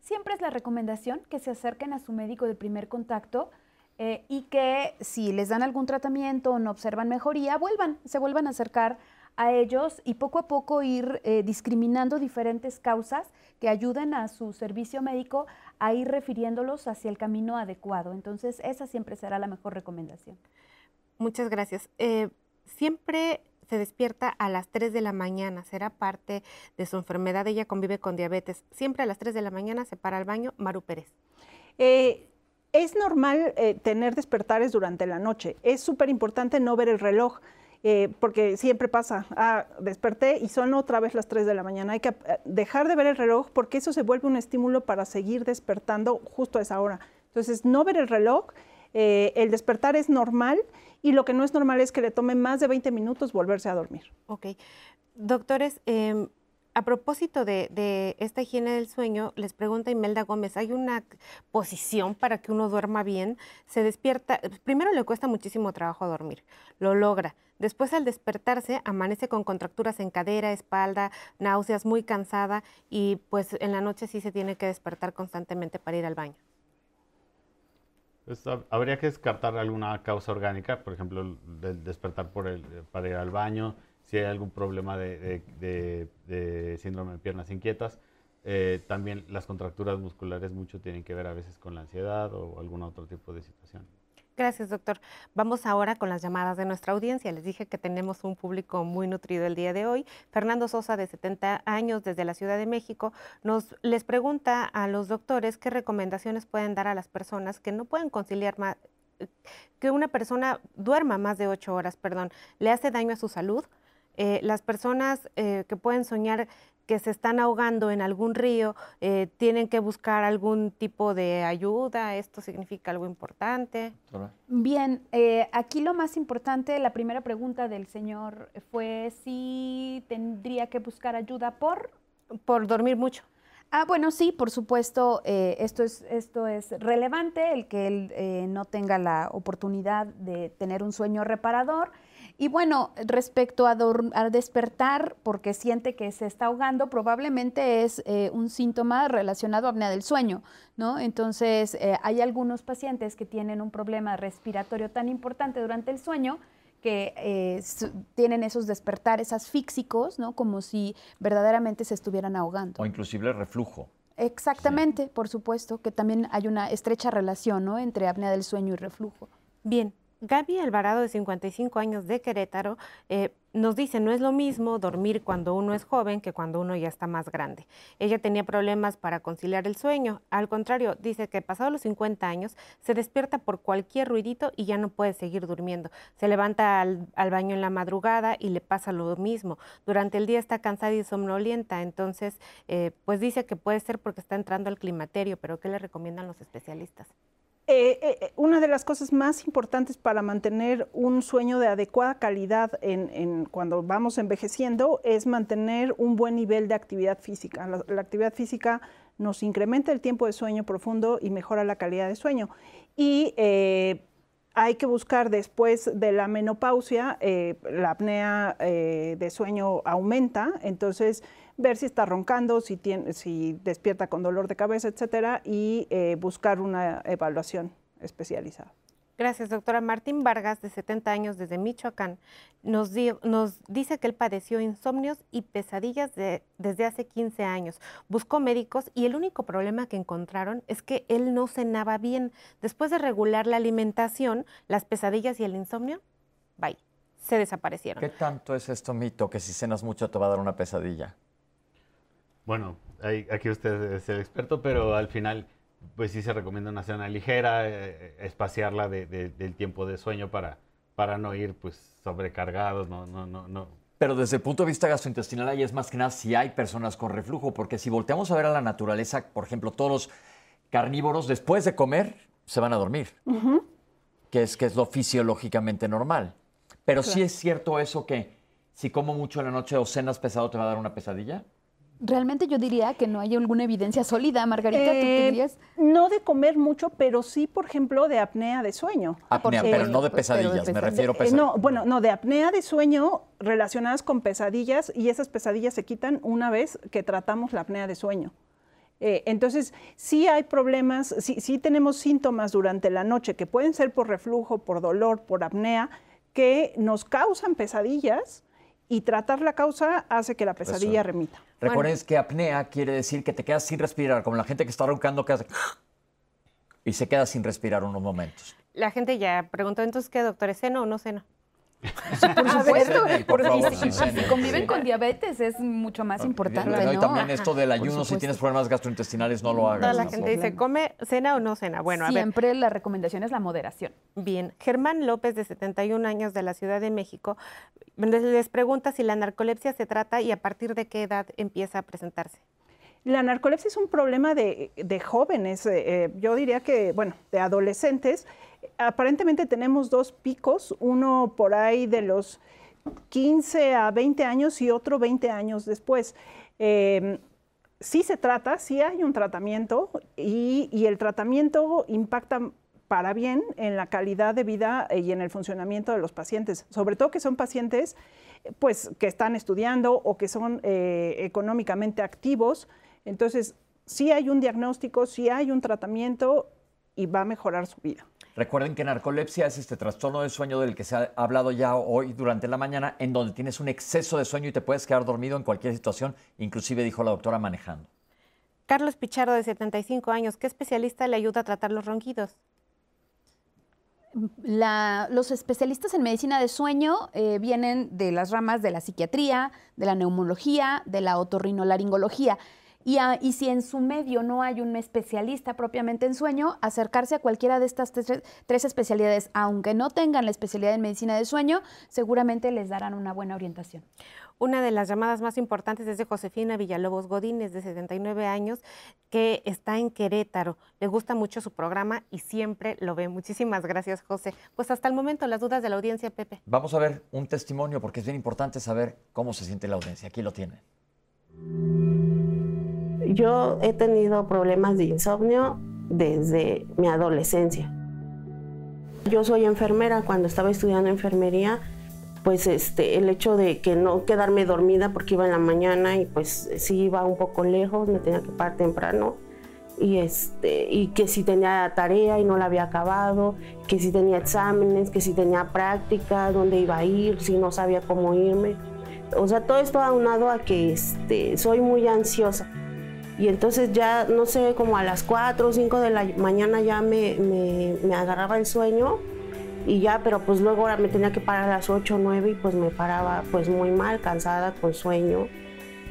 Siempre es la recomendación que se acerquen a su médico de primer contacto eh, y que si les dan algún tratamiento o no observan mejoría, vuelvan, se vuelvan a acercar a ellos y poco a poco ir eh, discriminando diferentes causas que ayuden a su servicio médico a ir refiriéndolos hacia el camino adecuado. Entonces, esa siempre será la mejor recomendación. Muchas gracias. Eh, siempre se despierta a las 3 de la mañana, será parte de su enfermedad, ella convive con diabetes. Siempre a las 3 de la mañana se para al baño, Maru Pérez. Eh, es normal eh, tener despertares durante la noche. Es súper importante no ver el reloj. Eh, porque siempre pasa, ah, desperté y son otra vez las 3 de la mañana. Hay que dejar de ver el reloj porque eso se vuelve un estímulo para seguir despertando justo a esa hora. Entonces, no ver el reloj, el despertar es normal y lo que no es normal es que le tome más de 20 minutos volverse a dormir. Ok. Doctores, em, a propósito de, esta higiene del sueño, les pregunta Imelda Gómez, ¿hay una posición para que uno duerma bien? Se despierta, primero le cuesta muchísimo trabajo dormir, lo logra. Después al despertarse amanece con contracturas en cadera, espalda, náuseas, muy cansada y pues en la noche sí se tiene que despertar constantemente para ir al baño. Pues, habría que descartar alguna causa orgánica, por ejemplo, del despertar por el, para ir al baño, si hay algún problema de, síndrome de piernas inquietas. Eh, también las contracturas musculares mucho tienen que ver a veces con la ansiedad o algún otro tipo de situación. Gracias, doctor. Vamos ahora con las llamadas de nuestra audiencia. Les dije que tenemos un público muy nutrido el día de hoy. Fernando Sosa, de 70 años, desde la Ciudad de México, nos les pregunta a los doctores qué recomendaciones pueden dar a las personas que no pueden conciliar más, que una persona duerma más de ocho horas, perdón, le hace daño a su salud. Eh, las personas eh, que pueden soñar que se están ahogando en algún río, eh, tienen que buscar algún tipo de ayuda, esto significa algo importante. Bien, eh, aquí lo más importante, la primera pregunta del señor fue si tendría que buscar ayuda por... Por dormir mucho. Ah, bueno, sí, por supuesto, eh, esto, es, esto es relevante, el que él no tenga la oportunidad de tener un sueño reparador. Y bueno, respecto a, despertar porque siente que se está ahogando, probablemente es eh, un síntoma relacionado a apnea del sueño, ¿no? Entonces, eh, hay algunos pacientes que tienen un problema respiratorio tan importante durante el sueño que eh, tienen esos despertares asfíxicos, ¿no? Como si verdaderamente se estuvieran ahogando. O inclusive reflujo. Exactamente, por supuesto, que también hay una estrecha relación, ¿no? Entre apnea del sueño y reflujo. Bien, Gaby Alvarado, de 55 años de Querétaro, eh, nos dice, no es lo mismo dormir cuando uno es joven que cuando uno ya está más grande. Ella tenía problemas para conciliar el sueño. Al contrario, dice que pasado los 50 años se despierta por cualquier ruidito y ya no puede seguir durmiendo. Se levanta al, baño en la madrugada y le pasa lo mismo. Durante el día está cansada y somnolienta. Entonces, eh, pues dice que puede ser porque está entrando al climaterio, pero ¿qué le recomiendan los especialistas? Eh, eh, una de las cosas más importantes para mantener un sueño de adecuada calidad en, cuando vamos envejeciendo es mantener un buen nivel de actividad física. La, actividad física nos incrementa el tiempo de sueño profundo y mejora la calidad de sueño. Y eh, hay que buscar después de la menopausia, la apnea de sueño aumenta, entonces ver si está roncando, si, tiene, si despierta con dolor de cabeza, etcétera, y eh, buscar una evaluación especializada. Gracias, doctora. Martín Vargas, de 70 años, desde Michoacán, nos, nos dice que él padeció insomnios y pesadillas desde hace 15 años. Buscó médicos y el único problema que encontraron es que él no cenaba bien. Después de regular la alimentación, las pesadillas y el insomnio, bye, se desaparecieron. ¿Qué tanto es esto mito que si cenas mucho te va a dar una pesadilla? Bueno, aquí usted es el experto, pero al final, pues sí se recomienda una cena ligera, eh, espaciarla del tiempo de sueño para, para no ir pues sobrecargados, no, no, no, no. Pero desde el punto de vista gastrointestinal ahí es más que nada si hay personas con reflujo, porque si volteamos a ver a la naturaleza, por ejemplo, todos los carnívoros después de comer se van a dormir, que, es, que es lo fisiológicamente normal. Pero sí es cierto eso que si como mucho en la noche o cenas pesado te va a dar una pesadilla. Realmente yo diría que no hay alguna evidencia sólida, Margarita, ¿tú eh, dirías? No de comer mucho, pero sí, por ejemplo, de apnea de sueño. Apnea, pero no de pesadillas, me refiero a pesadillas. No, bueno, no, de apnea de sueño relacionadas con pesadillas y esas pesadillas se quitan una vez que tratamos la apnea de sueño. Eh, entonces, sí hay problemas, sí, sí tenemos síntomas durante la noche que pueden ser por reflujo, por dolor, por apnea, que nos causan pesadillas y tratar la causa hace que la pesadilla remita. Recuerden que apnea quiere decir que te quedas sin respirar, como la gente que está roncando que hace y se queda sin respirar unos momentos. La gente ya preguntó entonces qué doctor es seno o no seno. Por supuesto, por favor, si, si conviven con diabetes es mucho más importante. Y ¿no? también esto del ayuno, si tienes problemas gastrointestinales, no lo hagas. Toda la ¿no? gente dice, ¿come cena o no cena? Bueno, a ver. Siempre la recomendación es la moderación. Bien, Germán López, de 71 años, de la Ciudad de México, les pregunta si la narcolepsia se trata y a partir de qué edad empieza a presentarse. La narcolepsia es un problema de, jóvenes, eh, yo diría que, bueno, de adolescentes. Aparentemente tenemos dos picos, uno por ahí de los 15 a 20 años y otro 20 años después. Eh, sí se trata, sí hay un tratamiento y, el tratamiento impacta para bien en la calidad de vida y en el funcionamiento de los pacientes, sobre todo que son pacientes pues, que están estudiando o que son eh, económicamente activos. Entonces, sí hay un diagnóstico, sí hay un tratamiento y va a mejorar su vida. Recuerden que narcolepsia es este trastorno del sueño del que se ha hablado ya hoy durante la mañana, en donde tienes un exceso de sueño y te puedes quedar dormido en cualquier situación, inclusive dijo la doctora manejando. Carlos Pichardo, de 75 años, ¿qué especialista le ayuda a tratar los ronquidos? La, los especialistas en medicina de sueño eh, vienen de las ramas de la psiquiatría, de la neumología, de la otorrinolaringología. Y, a, y, si en su medio no hay un especialista propiamente en sueño, acercarse a cualquiera de estas tres, tres, especialidades, aunque no tengan la especialidad en medicina de sueño, seguramente les darán una buena orientación. Una de las llamadas más importantes es de Josefina Villalobos Godínez, de 79 años, que está en Querétaro. Le gusta mucho su programa y siempre lo ve. Muchísimas gracias, José. Pues hasta el momento, las dudas de la audiencia, Pepe. Vamos a ver un testimonio, porque es bien importante saber cómo se siente la audiencia. Aquí lo tienen. Yo he tenido problemas de insomnio desde mi adolescencia. Yo soy enfermera, cuando estaba estudiando enfermería, pues este, el hecho de que no quedarme dormida porque iba en la mañana y pues sí iba un poco lejos, me tenía que parar temprano y, este, y que si tenía tarea y no la había acabado, que si tenía exámenes, que si tenía práctica, dónde iba a ir, si no sabía cómo irme. O sea, todo esto aunado a que este, soy muy ansiosa. Y entonces ya, no sé, como a las 4 o 5 de la mañana ya me, me, me agarraba el sueño y ya, pero pues luego ahora me tenía que parar a las 8 o 9 y pues me paraba pues muy mal, cansada, con sueño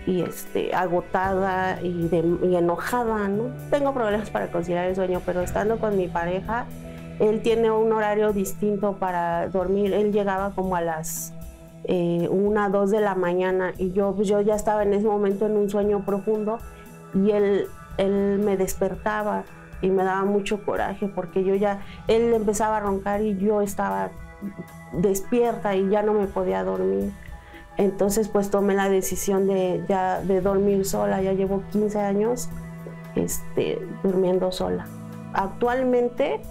y este, agotada y, de, enojada, ¿no? Tengo problemas para conciliar el sueño, pero estando con mi pareja, él tiene un horario distinto para dormir. Él llegaba como a las eh, 1, 2 de la mañana y yo, yo ya estaba en ese momento en un sueño profundo y él, él me despertaba y me daba mucho coraje porque yo ya, él empezaba a roncar y yo estaba despierta y ya no me podía dormir. Entonces pues tomé la decisión de, ya, de dormir sola, ya llevo 15 años este, durmiendo sola. Actualmente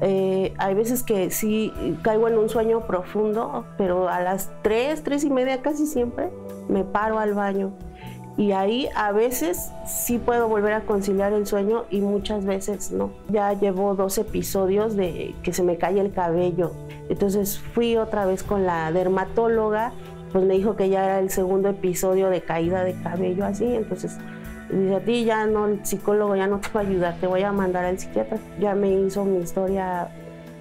eh, hay veces que sí caigo en un sueño profundo, pero a las 3, 3 y media casi siempre me paro al baño y ahí a veces sí puedo volver a conciliar el sueño y muchas veces no. Ya llevo dos episodios de que se me cae el cabello. Entonces fui otra vez con la dermatóloga, pues me dijo que ya era el segundo episodio de caída de cabello así. Entonces dice, a ti ya no, el psicólogo ya no te va a ayudar, te voy a mandar al psiquiatra. Ya me hizo mi historia,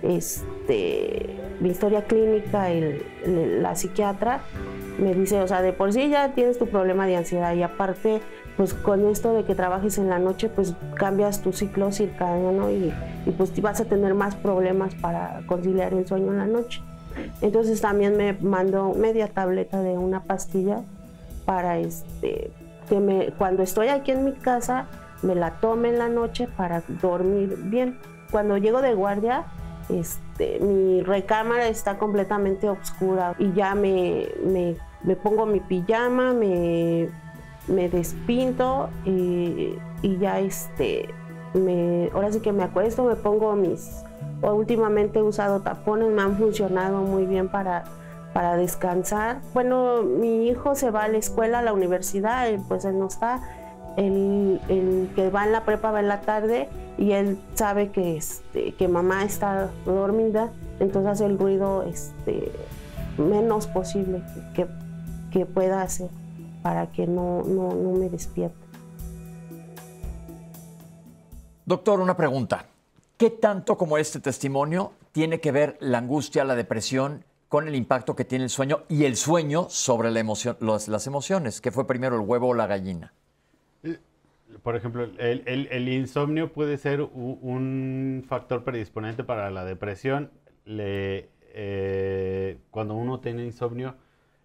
este, mi historia clínica, el, el, la psiquiatra me dice, o sea, de por sí ya tienes tu problema de ansiedad y aparte, pues con esto de que trabajes en la noche, pues cambias tu ciclo circadiano y, y pues vas a tener más problemas para conciliar el sueño en la noche. Entonces también me mandó media tableta de una pastilla para este, que me, cuando estoy aquí en mi casa me la tome en la noche para dormir bien. Cuando llego de guardia, este, mi recámara está completamente oscura y ya me, me, me pongo mi pijama, me, me despinto y, ya este, me, ahora sí que me acuesto, me pongo mis, últimamente he usado tapones, me han funcionado muy bien para, para descansar. Bueno, mi hijo se va a la escuela, a la universidad, pues él no está. El, el, que va en la prepa va en la tarde y él sabe que, este, que mamá está dormida, entonces hace el ruido este, menos posible que pueda hacer para que no, no, no me despierte. Doctor, una pregunta. ¿Qué tanto como este testimonio tiene que ver la angustia, la depresión con el impacto que tiene el sueño y el sueño sobre la emoción, los- las emociones? ¿Qué fue primero, el huevo o la gallina? Por ejemplo, el, el- el insomnio puede ser u- un factor predisponente para la depresión. Le- eh, cuando uno tiene insomnio,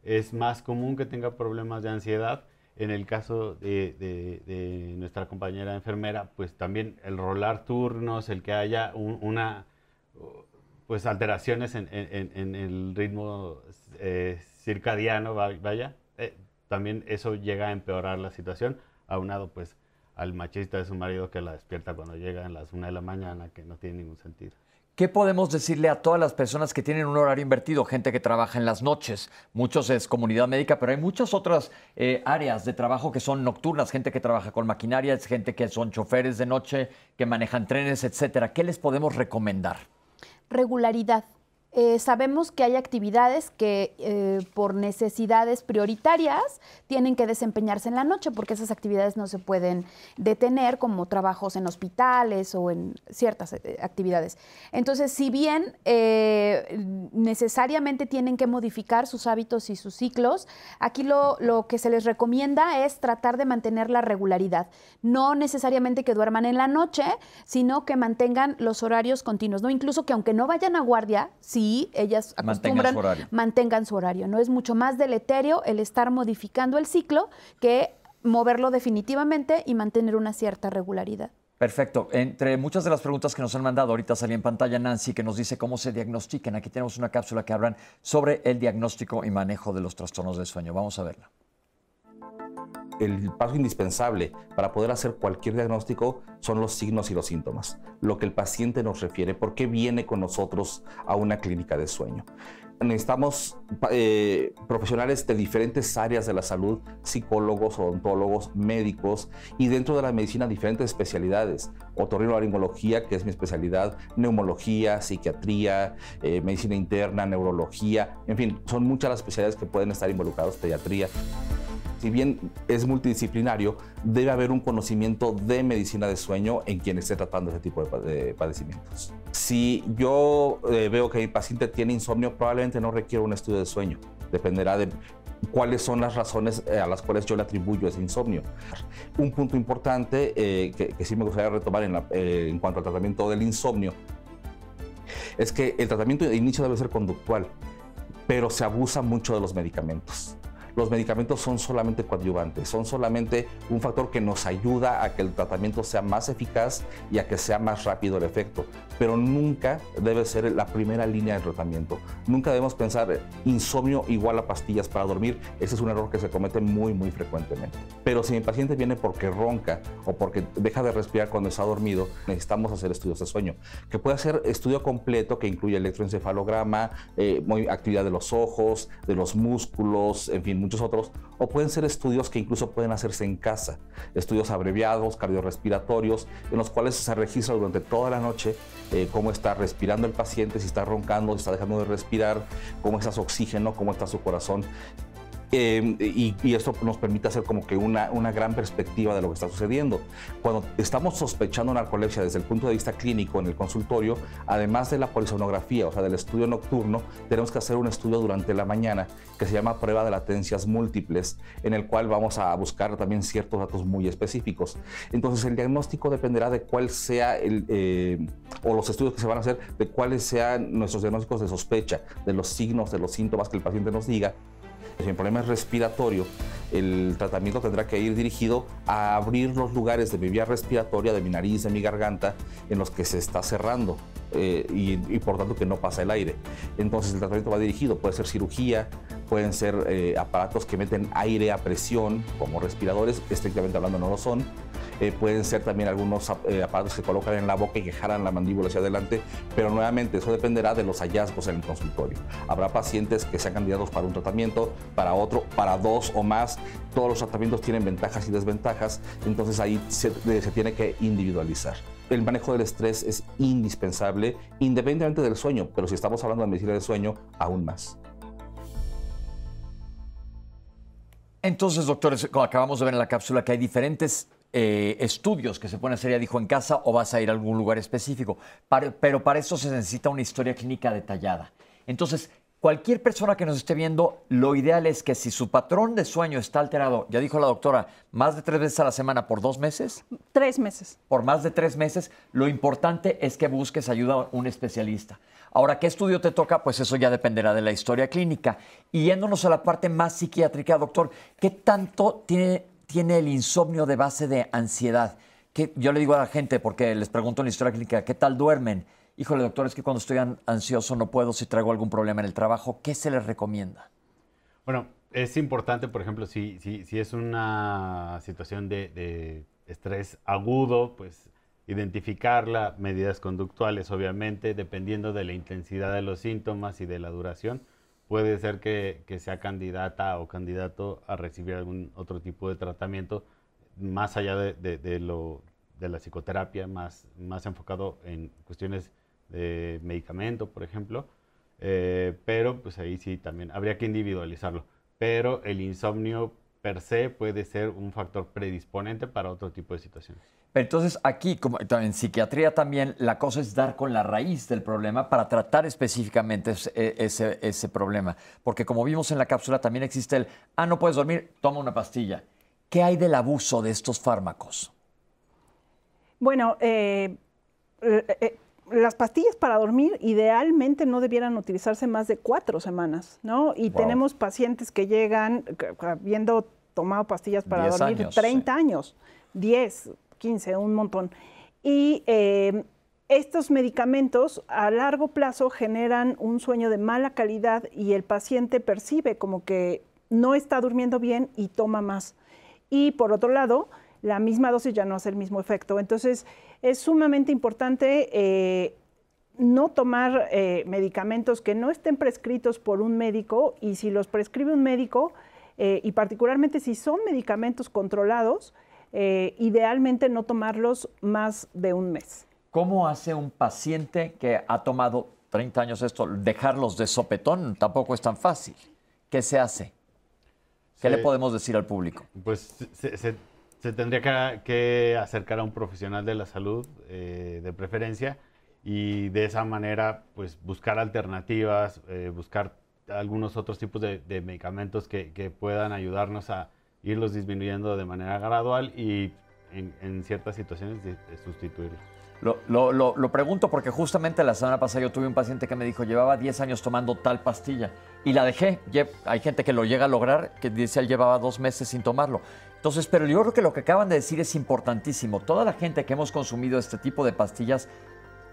es más común que tenga problemas de ansiedad. En el caso de, nuestra compañera enfermera, pues también el rolar turnos, el que haya un- una, pues alteraciones en, en- en- en el ritmo eh, circadiano, va- vaya, eh, también eso llega a empeorar la situación, aunado pues al machista de su marido que la despierta cuando llega a las una de la mañana, que no tiene ningún sentido. ¿Qué podemos decirle a todas las personas que tienen un horario invertido? Gente que trabaja en las noches, muchos es comunidad médica, pero hay muchas otras eh, áreas de trabajo que son nocturnas, gente que trabaja con maquinaria, es gente que son choferes de noche, que manejan trenes, etcétera. ¿Qué les podemos recomendar? regularidad. Eh, sabemos que hay actividades que eh, por necesidades prioritarias tienen que desempeñarse en la noche porque esas actividades no se pueden detener como trabajos en hospitales o en ciertas eh, actividades. Entonces, si bien necesariamente tienen que modificar sus hábitos y sus ciclos, aquí lo, lo que se les recomienda es tratar de mantener la regularidad. No necesariamente que duerman en la noche, sino que mantengan los horarios continuos. ¿no? Incluso que aunque no vayan a guardia, si ellas Mantengan acostumbran, su horario. mantengan su horario. No es mucho más deleterio el estar modificando el ciclo que moverlo definitivamente y mantener una cierta regularidad. Perfecto. Entre muchas de las preguntas que nos han mandado, ahorita salía en pantalla Nancy que nos dice cómo se diagnostican. Aquí tenemos una cápsula que hablan sobre el diagnóstico y manejo de los trastornos del sueño. Vamos a verla. El paso indispensable para poder hacer cualquier diagnóstico son los signos y los síntomas, lo que el paciente nos refiere, por qué viene con nosotros a una clínica de sueño. Necesitamos eh, profesionales de diferentes áreas de la salud, psicólogos, odontólogos, médicos y dentro de la medicina diferentes especialidades. Otorrinolaringología, que es mi especialidad, neumología, psiquiatría, eh, medicina interna, neurología, en fin, son muchas las especialidades que pueden estar involucradas, pediatría si bien es multidisciplinario, debe haber un conocimiento de medicina de sueño en quien esté tratando ese tipo de, pa- de padecimientos. Si yo eh, veo que mi paciente tiene insomnio, probablemente no requiera un estudio de sueño. Dependerá de cuáles son las razones eh, a las cuales yo le atribuyo ese insomnio. Un punto importante eh, que, sí me gustaría retomar en, en cuanto al tratamiento del insomnio es que el tratamiento de inicio debe ser conductual, pero se abusa mucho de los medicamentos. Los medicamentos son solamente coadyuvantes, son solamente un factor que nos ayuda a que el tratamiento sea más eficaz y a que sea más rápido el efecto, pero nunca debe ser la primera línea de tratamiento. Nunca debemos pensar eh, insomnio igual a pastillas para dormir, ese es un error que se comete muy muy frecuentemente. Pero si mi paciente viene porque ronca o porque deja de respirar cuando está dormido, necesitamos hacer estudios de sueño, que puede ser estudio completo que incluye electroencefalograma, eh, actividad de los ojos, de los músculos, en fin, muchos otros, o pueden ser estudios que incluso pueden hacerse en casa, estudios abreviados, cardiorrespiratorios, en los cuales se registra durante toda la noche eh, cómo está respirando el paciente, si está roncando, si está dejando de respirar, cómo está su oxígeno, cómo está su corazón. Y, y esto nos permite hacer como que una, una gran perspectiva de lo que está sucediendo. Cuando estamos sospechando narcolepsia desde el punto de vista clínico en el consultorio, además de la polisonografía, o sea, del estudio nocturno, tenemos que hacer un estudio durante la mañana que se llama prueba de latencias múltiples, en el cual vamos a buscar también ciertos datos muy específicos. Entonces, el diagnóstico dependerá de cuál sea el, eh, o los estudios que se van a hacer, de cuáles sean nuestros diagnósticos de sospecha, de los signos, de los síntomas que el paciente nos diga. Si el problema es respiratorio, el tratamiento tendrá que ir dirigido a abrir los lugares de mi vía respiratoria, de mi nariz, de mi garganta, en los que se está cerrando eh, y, por tanto que no pasa el aire. Entonces el tratamiento va dirigido, puede ser cirugía, pueden ser eh, aparatos que meten aire a presión, como respiradores, estrictamente hablando no lo son. Eh, pueden ser también algunos eh, aparatos que colocan en la boca y que jalan la mandíbula hacia adelante, pero nuevamente eso dependerá de los hallazgos en el consultorio. Habrá pacientes que sean candidatos para un tratamiento, para otro, para dos o más. Todos los tratamientos tienen ventajas y desventajas, entonces ahí se, tiene que individualizar. El manejo del estrés es indispensable, independientemente del sueño, pero si estamos hablando de medicina del sueño, aún más. Entonces, doctores, acabamos de ver en la cápsula que hay diferentes eh, estudios que se pueden hacer, ya dijo, en casa o vas a ir a algún lugar específico. pero para eso se necesita una historia clínica detallada. Entonces, cualquier persona que nos esté viendo, lo ideal es que si su patrón de sueño está alterado, ya dijo la doctora, más de tres veces a la semana por dos meses. Tres meses. Por más de tres meses, lo importante es que busques ayuda a un especialista. Ahora, ¿qué estudio te toca? Pues eso ya dependerá de la historia clínica. Y yéndonos a la parte más psiquiátrica, doctor, ¿qué tanto tiene, tiene el insomnio de base de ansiedad? Que yo le digo a la gente, porque les pregunto en la historia clínica, ¿qué tal duermen? Híjole, doctor, es que cuando estoy ansioso no puedo si traigo algún problema en el trabajo. ¿Qué se les recomienda? Bueno, es importante, por ejemplo, si, es una situación de, de estrés agudo, pues identificarla, medidas conductuales, obviamente, dependiendo de la intensidad de los síntomas y de la duración, puede ser que, sea candidata o candidato a recibir algún otro tipo de tratamiento más allá de, lo, de la psicoterapia, más, más enfocado en cuestiones de medicamento, por ejemplo. Eh, pero pues ahí sí también habría que individualizarlo. Pero el insomnio per se puede ser un factor predisponente para otro tipo de situaciones. Pero entonces aquí, como en psiquiatría también, la cosa es dar con la raíz del problema para tratar específicamente e, ese, ese, problema. Porque como vimos en la cápsula, también existe el, ah, no puedes dormir, toma una pastilla. ¿Qué hay del abuso de estos fármacos? Bueno, eh, eh, eh, las pastillas para dormir idealmente no debieran utilizarse más de cuatro semanas, ¿no? Y tenemos pacientes que llegan viendo tomado pastillas para dormir 30 años, 10, 15, un montón. Y eh, estos medicamentos a largo plazo generan un sueño de mala calidad y el paciente percibe como que no está durmiendo bien y toma más. Y por otro lado, la misma dosis ya no hace el mismo efecto. Entonces, es sumamente importante eh, no tomar eh, medicamentos que no estén prescritos por un médico y si los prescribe un médico, eh, y particularmente si son medicamentos controlados, eh, idealmente no tomarlos más de un mes. ¿Cómo hace un paciente que ha tomado 30 años esto, dejarlos de sopetón? Tampoco es tan fácil. ¿Qué se hace? ¿Qué le podemos decir al público? Pues se, tendría que, acercar a un profesional de la salud, eh, de preferencia, y de esa manera, pues buscar alternativas, buscar algunos otros tipos de, medicamentos que, puedan ayudarnos a irlos disminuyendo de manera gradual y en, ciertas situaciones de, sustituirlos. Lo, lo, pregunto porque justamente la semana pasada yo tuve un paciente que me dijo, llevaba 10 años tomando tal pastilla y la dejé. Hay gente que lo llega a lograr, que dice él llevaba dos meses sin tomarlo. Entonces, pero yo creo que lo que acaban de decir es importantísimo. Toda la gente que hemos consumido este tipo de pastillas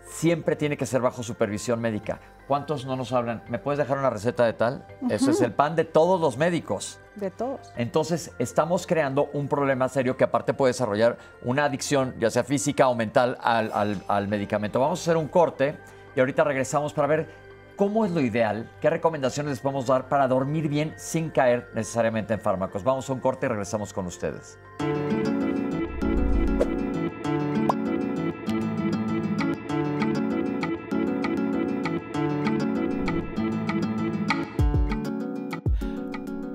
siempre tiene que ser bajo supervisión médica. ¿Cuántos no nos hablan? ¿Me puedes dejar una receta de tal? Eso es el pan de todos los médicos. De todos. Entonces, estamos creando un problema serio que aparte puede desarrollar una adicción, ya sea física o mental, al, medicamento. Vamos a hacer un corte y ahorita regresamos para ver cómo es lo ideal, qué recomendaciones les podemos dar para dormir bien sin caer necesariamente en fármacos. Vamos a un corte y regresamos con ustedes.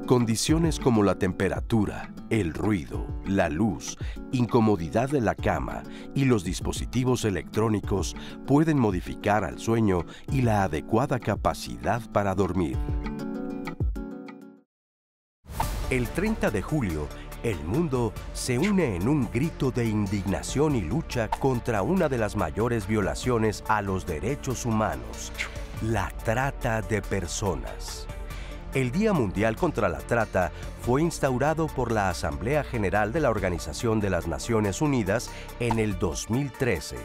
Condiciones como la temperatura, el ruido, la luz, incomodidad de la cama y los dispositivos electrónicos pueden modificar al sueño y la adecuada capacidad para dormir. El 30 de julio, el mundo se une en un grito de indignación y lucha contra una de las mayores violaciones a los derechos humanos, la trata de personas. El Día Mundial contra la Trata fue instaurado por la Asamblea General de la Organización de las Naciones Unidas en el 2013,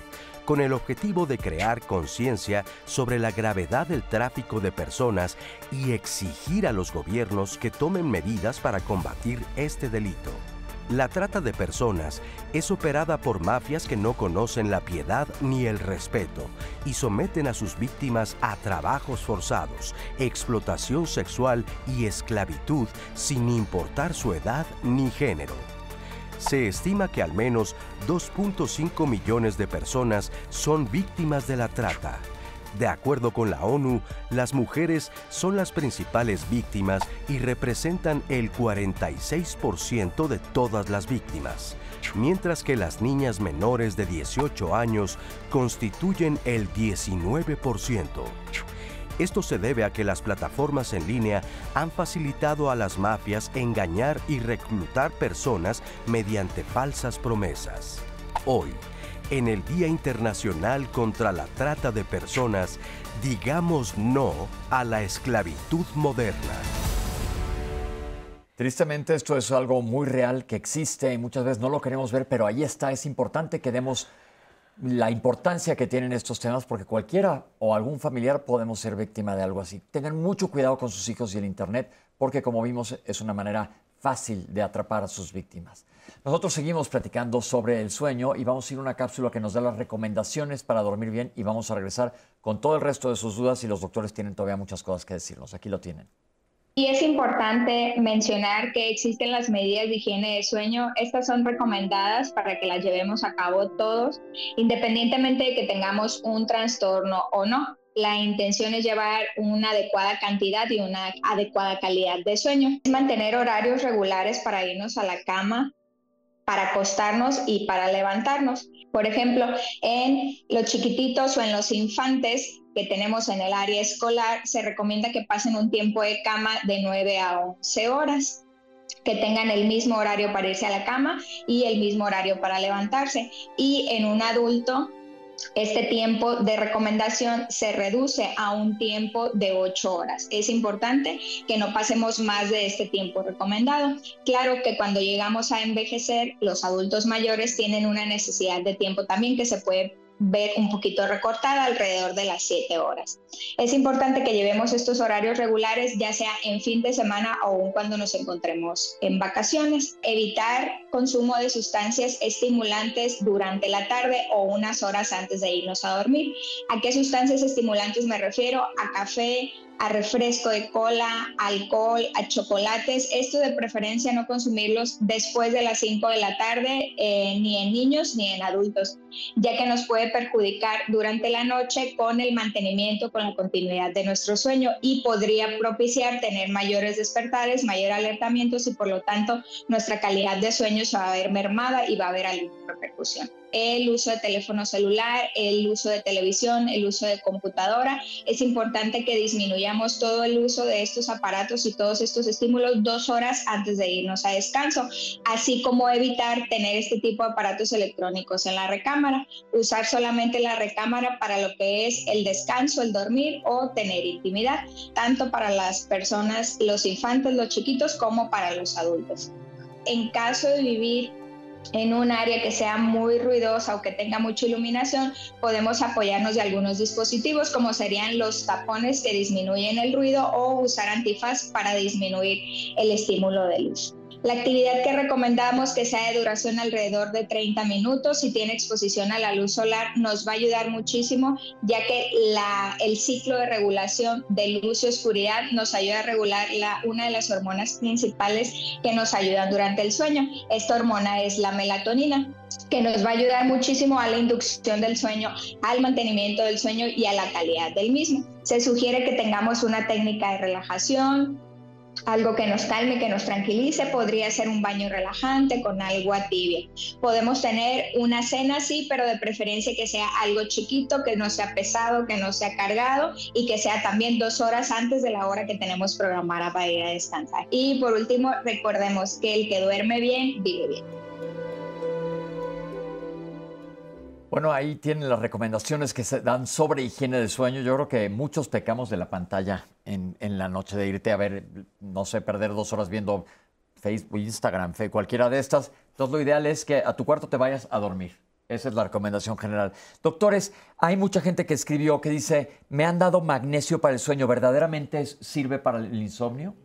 con el objetivo de crear conciencia sobre la gravedad del tráfico de personas y exigir a los gobiernos que tomen medidas para combatir este delito. La trata de personas es operada por mafias que no conocen la piedad ni el respeto y someten a sus víctimas a trabajos forzados, explotación sexual y esclavitud sin importar su edad ni género. Se estima que al menos 2.5 millones de personas son víctimas de la trata De acuerdo con la ONU, las mujeres son las principales víctimas y representan el 46% de todas las víctimas, mientras que las niñas menores de 18 años constituyen el 19%. Esto se debe a que las plataformas en línea han facilitado a las mafias engañar y reclutar personas mediante falsas promesas. Hoy, en el Día Internacional contra la Trata de Personas, digamos no a la esclavitud moderna. Tristemente esto es algo muy real que existe y muchas veces no lo queremos ver, pero ahí está. Es importante que demos la importancia que tienen estos temas porque cualquiera o algún familiar podemos ser víctima de algo así. Tengan mucho cuidado con sus hijos y el Internet porque como vimos es una manera fácil de atrapar a sus víctimas. Nosotros seguimos platicando sobre el sueño y vamos a ir a una cápsula que nos da las recomendaciones para dormir bien y vamos a regresar con todo el resto de sus dudas y los doctores tienen todavía muchas cosas que decirnos. Aquí lo tienen. Y es importante mencionar que existen las medidas de higiene de sueño. Estas son recomendadas para que las llevemos a cabo todos, independientemente de que tengamos un trastorno o no. La intención es llevar una adecuada cantidad y una adecuada calidad de sueño. Es mantener horarios regulares para irnos a la cama, para acostarnos y para levantarnos. Por ejemplo, en los chiquititos o en los infantes que tenemos en el área escolar, se recomienda que pasen un tiempo de cama de 9 a 11 horas que tengan el mismo horario para irse a la cama y el mismo horario para levantarse. Y en un adulto este tiempo de recomendación se reduce a un tiempo de 8 horas. Es importante que no pasemos más de este tiempo recomendado. Claro que cuando llegamos a envejecer, los adultos mayores tienen una necesidad de tiempo también que se puede ver un poquito recortada alrededor de las 7 horas. Es importante que llevemos estos horarios regulares, ya sea en fin de semana o aún cuando nos encontremos en vacaciones. Evitar consumo de sustancias estimulantes durante la tarde o unas horas antes de irnos a dormir. ¿A qué sustancias estimulantes me refiero? A café, a refresco de cola, alcohol, a chocolates. Esto de preferencia no consumirlos después de las 5 de la tarde, eh, ni en niños ni en adultos, ya que nos puede perjudicar durante la noche con el mantenimiento, con la continuidad de nuestro sueño y podría propiciar tener mayores despertares, mayor alertamientos y por lo tanto nuestra calidad de sueño va a ver mermada y va a haber alguna repercusión el uso de teléfono celular, el uso de televisión, el uso de computadora. Es importante que disminuyamos todo el uso de estos aparatos y todos estos estímulos dos horas antes de irnos a descanso, así como evitar tener este tipo de aparatos electrónicos en la recámara, usar solamente la recámara para lo que es el descanso, el dormir o tener intimidad, tanto para las personas, los infantes, los chiquitos, como para los adultos. En caso de vivir en un área que sea muy ruidosa o que tenga mucha iluminación, podemos apoyarnos de algunos dispositivos como serían los tapones que disminuyen el ruido o usar antifaz para disminuir el estímulo de luz. La actividad que recomendamos que sea de duración alrededor de 30 minutos, si tiene exposición a la luz solar, nos va a ayudar muchísimo, ya que el ciclo de regulación de luz y oscuridad nos ayuda a regular la, una de las hormonas principales que nos ayudan durante el sueño. Esta hormona es la melatonina que nos va a ayudar muchísimo a la inducción del sueño, al mantenimiento del sueño y a la calidad del mismo. Se sugiere que tengamos una técnica de relajación, algo que nos calme, que nos tranquilice, podría ser un baño relajante con agua tibia. Podemos tener una cena, sí, pero de preferencia que sea algo chiquito, que no sea pesado, que no sea cargado y que sea también dos horas antes de la hora que tenemos programada para ir a descansar. Y por último, recordemos que el que duerme bien, vive bien. Bueno, ahí tienen las recomendaciones que se dan sobre higiene del sueño. Yo creo que muchos pecamos de la pantalla en, la noche, de irte a ver, no sé, perder dos horas viendo Facebook, Instagram, cualquiera de estas. Entonces lo ideal es que a tu cuarto te vayas a dormir. Esa es la recomendación general. Doctores, hay mucha gente que escribió que dice, me han dado magnesio para el sueño. ¿Verdaderamente sirve para el insomnio?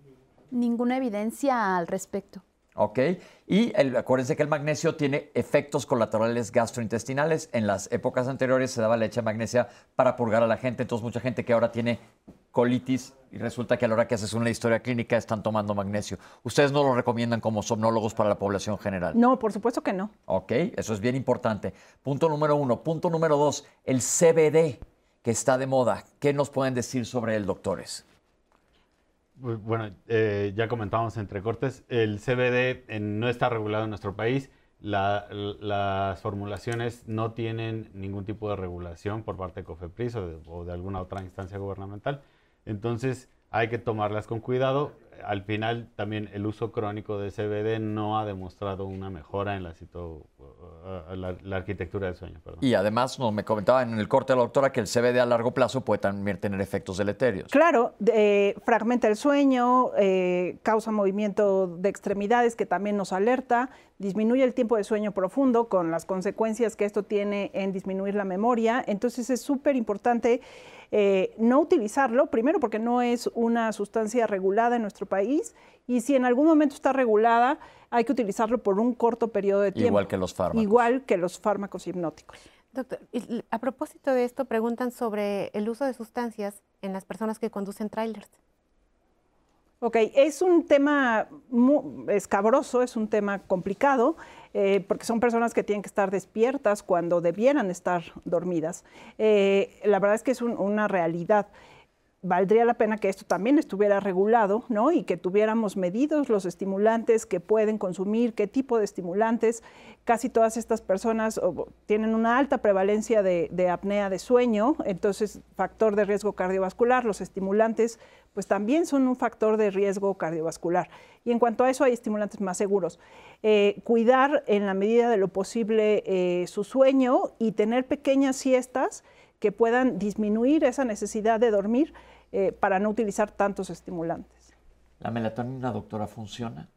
Ninguna evidencia al respecto. ¿Ok? Y acuérdense que el magnesio tiene efectos colaterales gastrointestinales. En las épocas anteriores se daba leche magnesia para purgar a la gente, entonces mucha gente que ahora tiene colitis y resulta que a la hora que haces una historia clínica están tomando magnesio. ¿Ustedes no lo recomiendan como somnólogos para la población general? No, por supuesto que no. Ok, eso es bien importante. Punto número uno. Punto número dos, el CBD que está de moda. ¿Qué nos pueden decir sobre él, doctores? Bueno, eh, ya comentábamos entre cortes, el CBD no está regulado en nuestro país. las formulaciones no tienen ningún tipo de regulación por parte de COFEPRIS o de alguna otra instancia gubernamental. Entonces hay que tomarlas con cuidado al final también el uso crónico de CBD no ha demostrado una mejora en la, uh, la, arquitectura del sueño. Y además, no, me comentaba en el corte de la doctora que el CBD a largo plazo puede también tener efectos deleterios. Claro, fragmenta el sueño, eh, causa movimiento de extremidades que también nos alerta, disminuye el tiempo de sueño profundo con las consecuencias que esto tiene en disminuir la memoria. Entonces es súper importante eh, no utilizarlo, primero porque no es una sustancia regulada en nuestro país y si en algún momento está regulada, hay que utilizarlo por un corto periodo de tiempo. Igual que los fármacos. Igual que los fármacos hipnóticos. Doctor, a propósito de esto, preguntan sobre el uso de sustancias en las personas que conducen trailers. Ok, es un tema muy escabroso, es un tema complicado, eh, porque son personas que tienen que estar despiertas cuando debieran estar dormidas. Eh, la verdad es que es una realidad valdría la pena que esto también estuviera regulado, ¿no? Y que tuviéramos medidos los estimulantes que pueden consumir, qué tipo de estimulantes. Casi todas estas personas tienen una alta prevalencia de, apnea de sueño, entonces factor de riesgo cardiovascular. Los estimulantes, pues también son un factor de riesgo cardiovascular. Y en cuanto a eso, hay estimulantes más seguros. Eh, cuidar en la medida de lo posible eh, su sueño y tener pequeñas siestas que puedan disminuir esa necesidad de dormir eh, para no utilizar tantos estimulantes. ¿La melatonina, doctora, funciona?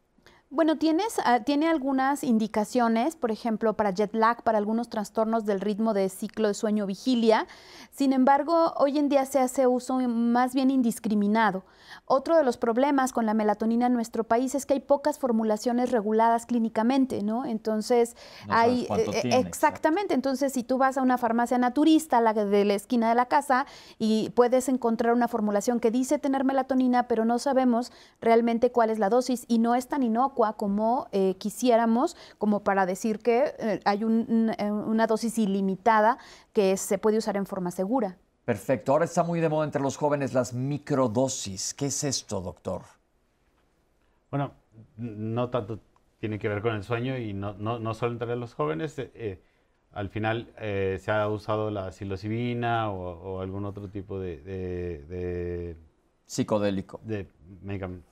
Bueno, tienes, ah, tiene algunas indicaciones, por ejemplo, para jet lag, para algunos trastornos del ritmo de ciclo de sueño-vigilia. Sin embargo, hoy en día se hace uso más bien indiscriminado. Otro de los problemas con la melatonina en nuestro país es que hay pocas formulaciones reguladas clínicamente, ¿no? Entonces, hay... Eh, exactamente, entonces si tú vas a una farmacia naturista, la de la esquina de la casa, y puedes encontrar una formulación que dice tener melatonina, pero no sabemos realmente cuál es la dosis y no es tan inocua como eh, quisiéramos, como para decir que eh, hay eh, una dosis ilimitada que se puede usar en forma segura. Perfecto. Ahora está muy de moda entre los jóvenes las microdosis. ¿Qué es esto, doctor? Bueno, no tanto tiene que ver con el sueño y no, no, solo entre los jóvenes. al final se ha usado la psilocibina o, algún otro tipo de, psicodélico. De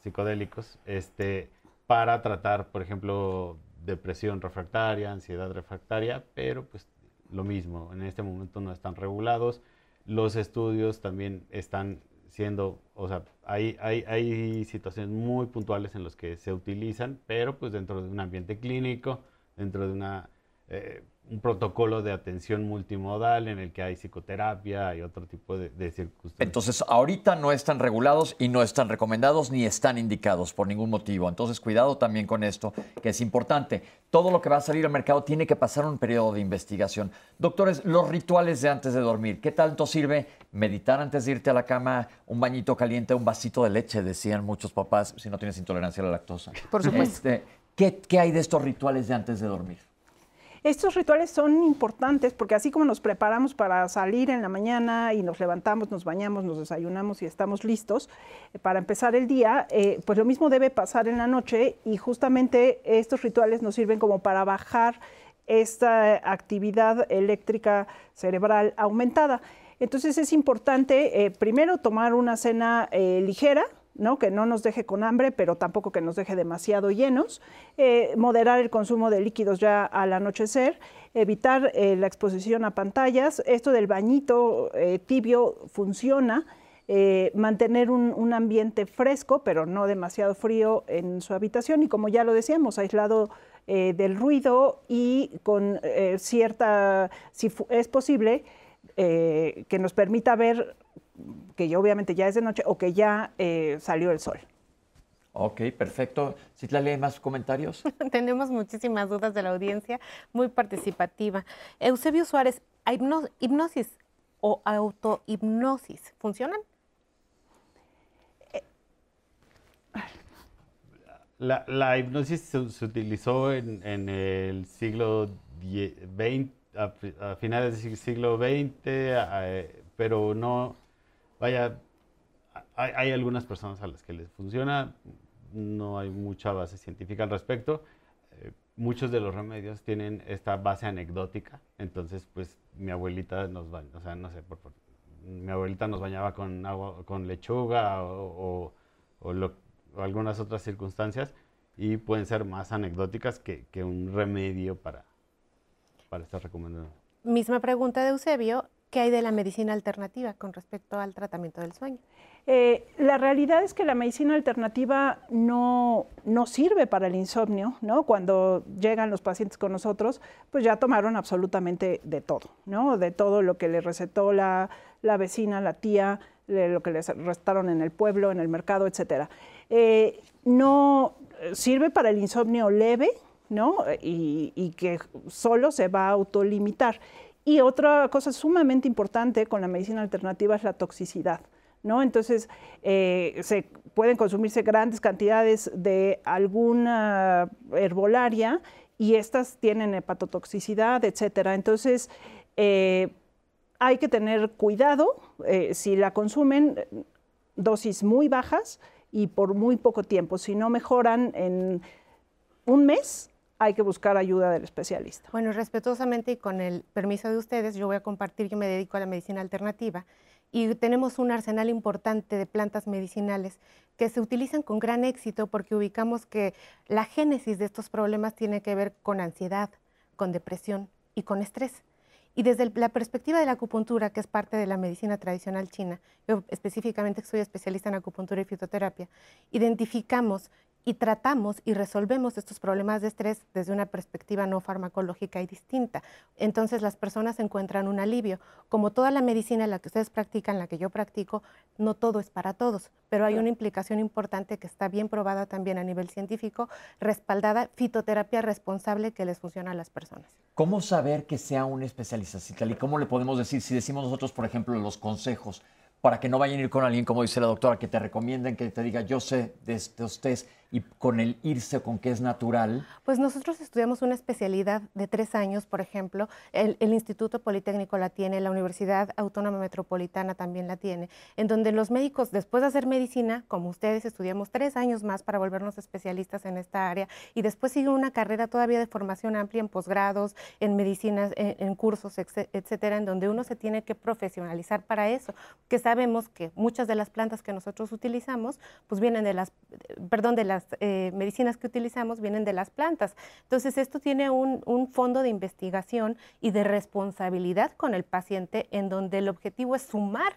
psicodélicos. Este, para tratar, por ejemplo, depresión refractaria, ansiedad refractaria, pero pues lo mismo, en este momento no están regulados. Los estudios también están siendo, o sea, hay, hay, hay situaciones muy puntuales en las que se utilizan, pero pues dentro de un ambiente clínico, dentro de una eh, un protocolo de atención multimodal en el que hay psicoterapia y otro tipo de, circunstancias. Entonces, ahorita no están regulados y no están recomendados ni están indicados por ningún motivo. Entonces, cuidado también con esto, que es importante. Todo lo que va a salir al mercado tiene que pasar un periodo de investigación. Doctores, los rituales de antes de dormir, ¿qué tanto sirve meditar antes de irte a la cama, un bañito caliente, un vasito de leche, decían muchos papás, si no tienes intolerancia a la lactosa? Por supuesto. Este, ¿qué, ¿Qué hay de estos rituales de antes de dormir? Estos rituales son importantes porque así como nos preparamos para salir en la mañana y nos levantamos, nos bañamos, nos desayunamos y estamos listos eh, para empezar el día, eh, pues lo mismo debe pasar en la noche y justamente estos rituales nos sirven como para bajar esta actividad eléctrica cerebral aumentada. Entonces es importante eh, primero tomar una cena ligera, que no nos deje con hambre, pero tampoco que nos deje demasiado llenos, eh, moderar el consumo de líquidos ya al anochecer, evitar eh, la exposición a pantallas, esto del bañito eh, tibio funciona, mantener un, ambiente fresco, pero no demasiado frío en su habitación. Y como ya lo decíamos, aislado del ruido y con cierta, si es posible, que nos permita ver que ya obviamente ya es de noche o que ya eh, salió el sol. Ok, perfecto. Citlali, ¿hay más comentarios? Tenemos muchísimas dudas de la audiencia, muy participativa. Eusebio Suárez, ¿hipnosis o autohipnosis funcionan? La, hipnosis se, utilizó en, el siglo XX, a, finales del siglo XX, pero no, vaya, hay, hay, algunas personas a las que les funciona, no hay mucha base científica al respecto. Eh, muchos de los remedios tienen esta base anecdótica, entonces pues mi abuelita nos va, o sea, no sé, por, mi abuelita nos bañaba con agua, con lechuga o, o, algunas otras circunstancias y pueden ser más anecdóticas que, que un remedio para, para estar recomendando. Misma pregunta de Eusebio, ¿qué hay de la medicina alternativa con respecto al tratamiento del sueño? Eh, la realidad es que la medicina alternativa no, no, sirve para el insomnio, ¿no? Cuando llegan los pacientes con nosotros, pues ya tomaron absolutamente de todo, ¿no? De todo lo que le recetó la, la vecina, la tía, lo que les restaron en el pueblo, en el mercado, etcétera. Eh, no sirve para el insomnio leve, ¿no? Y que solo se va a autolimitar. Y otra cosa sumamente importante con la medicina alternativa es la toxicidad. ¿No? Entonces, eh, se pueden consumirse grandes cantidades de alguna herbolaria y estas tienen hepatotoxicidad, etcétera. Entonces, eh, hay que tener cuidado eh, si la consumen dosis muy bajas y por muy poco tiempo. Si no mejoran en un mes, hay que buscar ayuda del especialista. Bueno, respetuosamente y con el permiso de ustedes, yo voy a compartir, yo me dedico a la medicina alternativa y tenemos un arsenal importante de plantas medicinales que se utilizan con gran éxito porque ubicamos que la génesis de estos problemas tiene que ver con ansiedad, con depresión y con estrés. Y desde la perspectiva de la acupuntura, que es parte de la medicina tradicional china, yo específicamente soy especialista en acupuntura y fitoterapia, identificamos y tratamos y resolvemos estos problemas de estrés desde una perspectiva no farmacológica y distinta. Entonces las personas encuentran un alivio. Como toda la medicina la que ustedes practican, la que yo practico, no todo es para todos, pero hay una implicación importante que está bien probada también a nivel científico, respaldada, fitoterapia responsable que les funciona a las personas. ¿Cómo saber que sea un especialista, ¿Y cómo le podemos decir, si decimos nosotros, por ejemplo, los consejos, para que no vayan a ir con alguien, como dice la doctora, que te recomienden, que te diga, yo sé de estos test, y con el irse con que es natural? Pues nosotros estudiamos una especialidad de tres años, por ejemplo, el, Instituto Politécnico la tiene, la Universidad Autónoma Metropolitana también la tiene, en donde los médicos, después de hacer medicina, como ustedes, estudiamos tres años más para volvernos especialistas en esta área y después sigue una carrera todavía de formación amplia en posgrados, en medicinas, en, cursos, etcétera, en donde uno se tiene que profesionalizar para eso, que sabemos que muchas de las plantas que nosotros utilizamos, pues vienen de las, perdón, de las eh, medicinas que utilizamos vienen de las plantas. Entonces, esto tiene un, un fondo de investigación y de responsabilidad con el paciente en donde el objetivo es sumar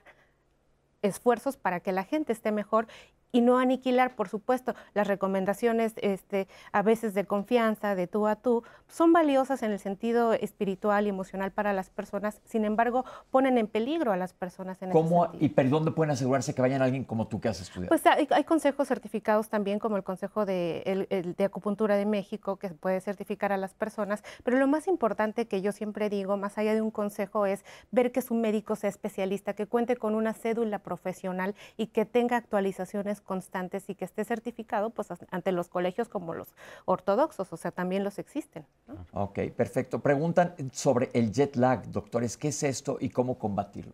esfuerzos para que la gente esté mejor y no aniquilar, por supuesto, las recomendaciones este, a veces de confianza, de tú a tú, son valiosas en el sentido espiritual y emocional para las personas, sin embargo, ponen en peligro a las personas en ¿Cómo, ¿Y pero dónde pueden asegurarse que vayan alguien como tú que has estudiado? Pues hay, consejos certificados también, como el Consejo de, de Acupuntura de México, que puede certificar a las personas, pero lo más importante que yo siempre digo, más allá de un consejo, es ver que su médico sea especialista, que cuente con una cédula profesional y que tenga actualizaciones constantes y que esté certificado pues ante los colegios como los ortodoxos, o sea, también los existen. Ok, perfecto. Preguntan sobre el jet lag, doctores, ¿qué es esto y cómo combatirlo?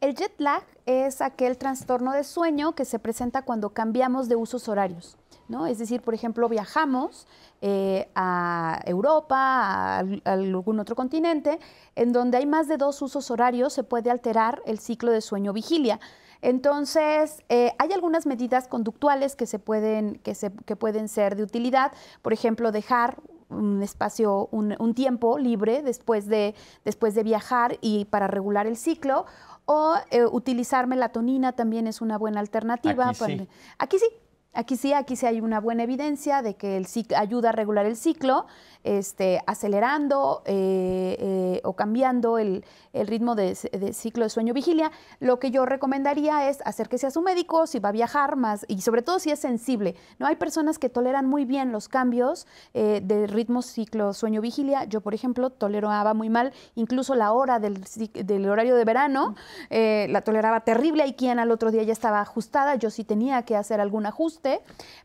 El jet lag es aquel trastorno de sueño que se presenta cuando cambiamos de usos horarios. ¿no? Es decir, por ejemplo, viajamos eh, a Europa, a, a, algún otro continente, en donde hay más de dos usos horarios, se puede alterar el ciclo de sueño-vigilia. Entonces, eh, hay algunas medidas conductuales que, se pueden, que, se, que pueden ser de utilidad. Por ejemplo, dejar un espacio, un, tiempo libre después de, después de viajar y para regular el ciclo. O eh, utilizar melatonina también es una buena alternativa. Aquí sí. Aquí sí, Aquí sí, aquí sí hay una buena evidencia de que el ayuda a regular el ciclo, este, acelerando eh, eh, o cambiando el, ritmo de, ciclo de sueño-vigilia. Lo que yo recomendaría es acérquese a su médico si va a viajar más y sobre todo si es sensible. No hay personas que toleran muy bien los cambios eh, de ritmo ciclo sueño-vigilia. Yo, por ejemplo, toleraba muy mal incluso la hora del, del horario de verano, la toleraba terrible. Hay quien al otro día ya estaba ajustada. Yo sí tenía que hacer algún ajuste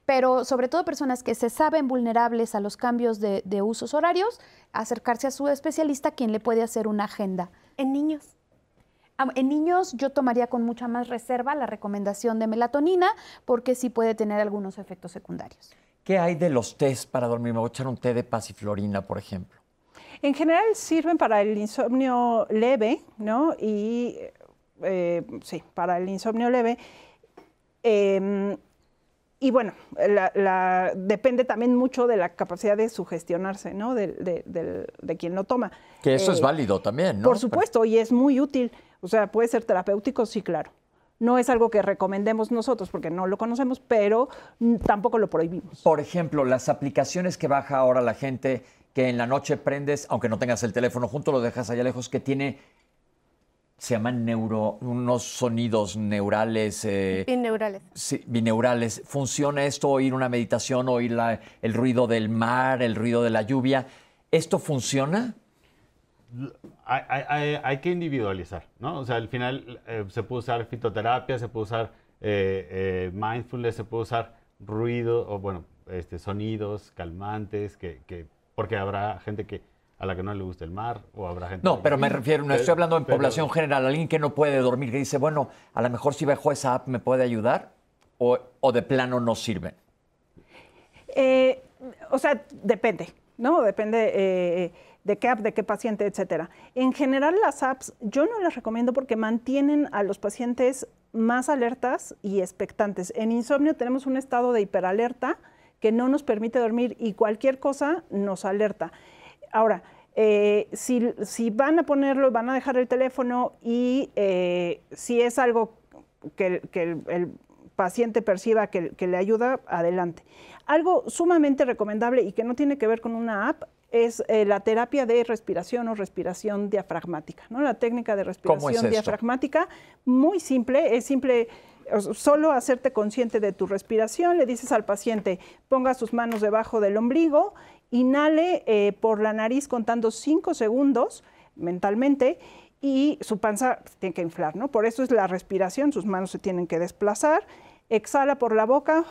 pero sobre todo personas que se saben vulnerables a los cambios de, usos horarios, acercarse a su especialista quien le puede hacer una agenda. En niños. En niños yo tomaría con mucha más reserva la recomendación de melatonina porque sí puede tener algunos efectos secundarios. ¿Qué hay de los tés para dormir? Me voy a echar un té de pasiflorina, por ejemplo. En general sirven para el insomnio leve, ¿no? Y eh, sí, para el insomnio leve. Em, y bueno, depende también mucho de la capacidad de sugestionarse, ¿no? De, quien lo toma. Que eso es eh, válido también, ¿no? Por supuesto, y es muy útil. O sea, puede ser terapéutico, sí, claro. No es algo que recomendemos nosotros porque no lo conocemos, pero tampoco lo prohibimos. Por ejemplo, las aplicaciones que baja ahora la gente que en la noche prendes, aunque no tengas el teléfono junto, lo dejas allá lejos, que tiene, se llaman neuro, unos sonidos neurales. Eh, bineurales. Sí, bineurales. ¿Funciona esto, oír una meditación, oír el ruido del mar, el ruido de la lluvia? ¿Esto funciona? Hay, que individualizar, ¿no? O sea, al final eh, se puede usar fitoterapia, se puede usar eh, mindfulness, se puede usar ruido, o bueno, este, sonidos calmantes que, que porque habrá gente que a la que no le gusta el mar o habrá gente No, pero me refiero, no estoy hablando en población general, alguien que no puede dormir, que dice, bueno, a lo mejor si bajo esa app me puede ayudar o, de plano no sirve. Eh, o sea, depende, ¿no? Depende eh, de qué app, de qué paciente, etcétera. En general las apps yo no las recomiendo porque mantienen a los pacientes más alertas y expectantes. En insomnio tenemos un estado de hiperalerta, que no nos permite dormir y cualquier cosa nos alerta. Ahora, eh, si, van a ponerlo, van a dejar el teléfono y eh, si es algo que, el, paciente perciba que, le ayuda, adelante. Algo sumamente recomendable y que no tiene que ver con una app es eh, la terapia de respiración o respiración diafragmática. ¿no? La técnica de respiración diafragmática, muy simple, es simple solo hacerte consciente de tu respiración, le dices al paciente, ponga sus manos debajo del ombligo, inhale eh, por la nariz contando cinco segundos mentalmente y su panza tiene que inflar, ¿no? Por eso es la respiración, sus manos se tienen que desplazar, exhala por la boca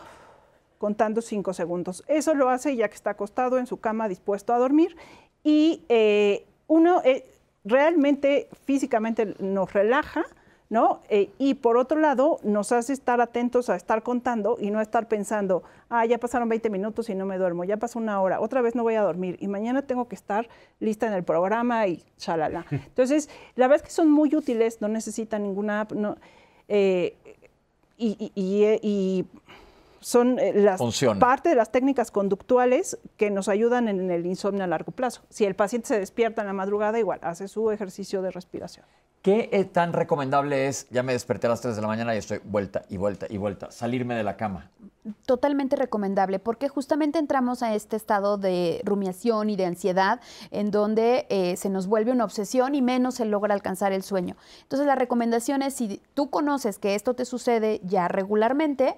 contando cinco segundos. Eso lo hace ya que está acostado en su cama dispuesto a dormir y eh, uno eh, realmente físicamente nos relaja, ¿no? Eh, y por otro lado, nos hace estar atentos a estar contando y no estar pensando, ah, ya pasaron 20 minutos y no me duermo, ya pasó una hora, otra vez no voy a dormir y mañana tengo que estar lista en el programa y chalala. Entonces, la verdad es que son muy útiles, no necesitan ninguna app, no, eh, y, son eh, las parte de las técnicas conductuales que nos ayudan en el insomnio a largo plazo. Si el paciente se despierta en la madrugada, igual hace su ejercicio de respiración. ¿Qué tan recomendable es, ya me desperté a las 3 de la mañana y estoy vuelta y vuelta y vuelta, salirme de la cama? Totalmente recomendable, porque justamente entramos a este estado de rumiación y de ansiedad, en donde eh, se nos vuelve una obsesión y menos se logra alcanzar el sueño. Entonces la recomendación es, si tú conoces que esto te sucede ya regularmente,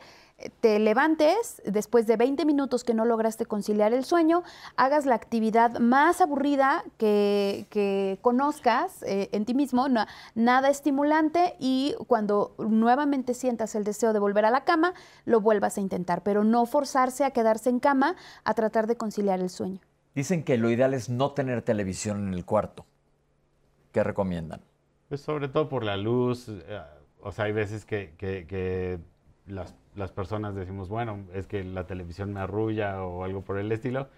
te levantes después de 20 minutos que no lograste conciliar el sueño, hagas la actividad más aburrida que, conozcas eh, en ti mismo, nada estimulante y cuando nuevamente sientas el deseo de volver a la cama, lo vuelvas a intentar, pero no forzarse a quedarse en cama a tratar de conciliar el sueño. Dicen que lo ideal es no tener televisión en el cuarto. ¿Qué recomiendan? Pues sobre todo por la luz, eh, o sea, hay veces que las las personas decimos, bueno, es que la televisión me arrulla o algo por el estilo,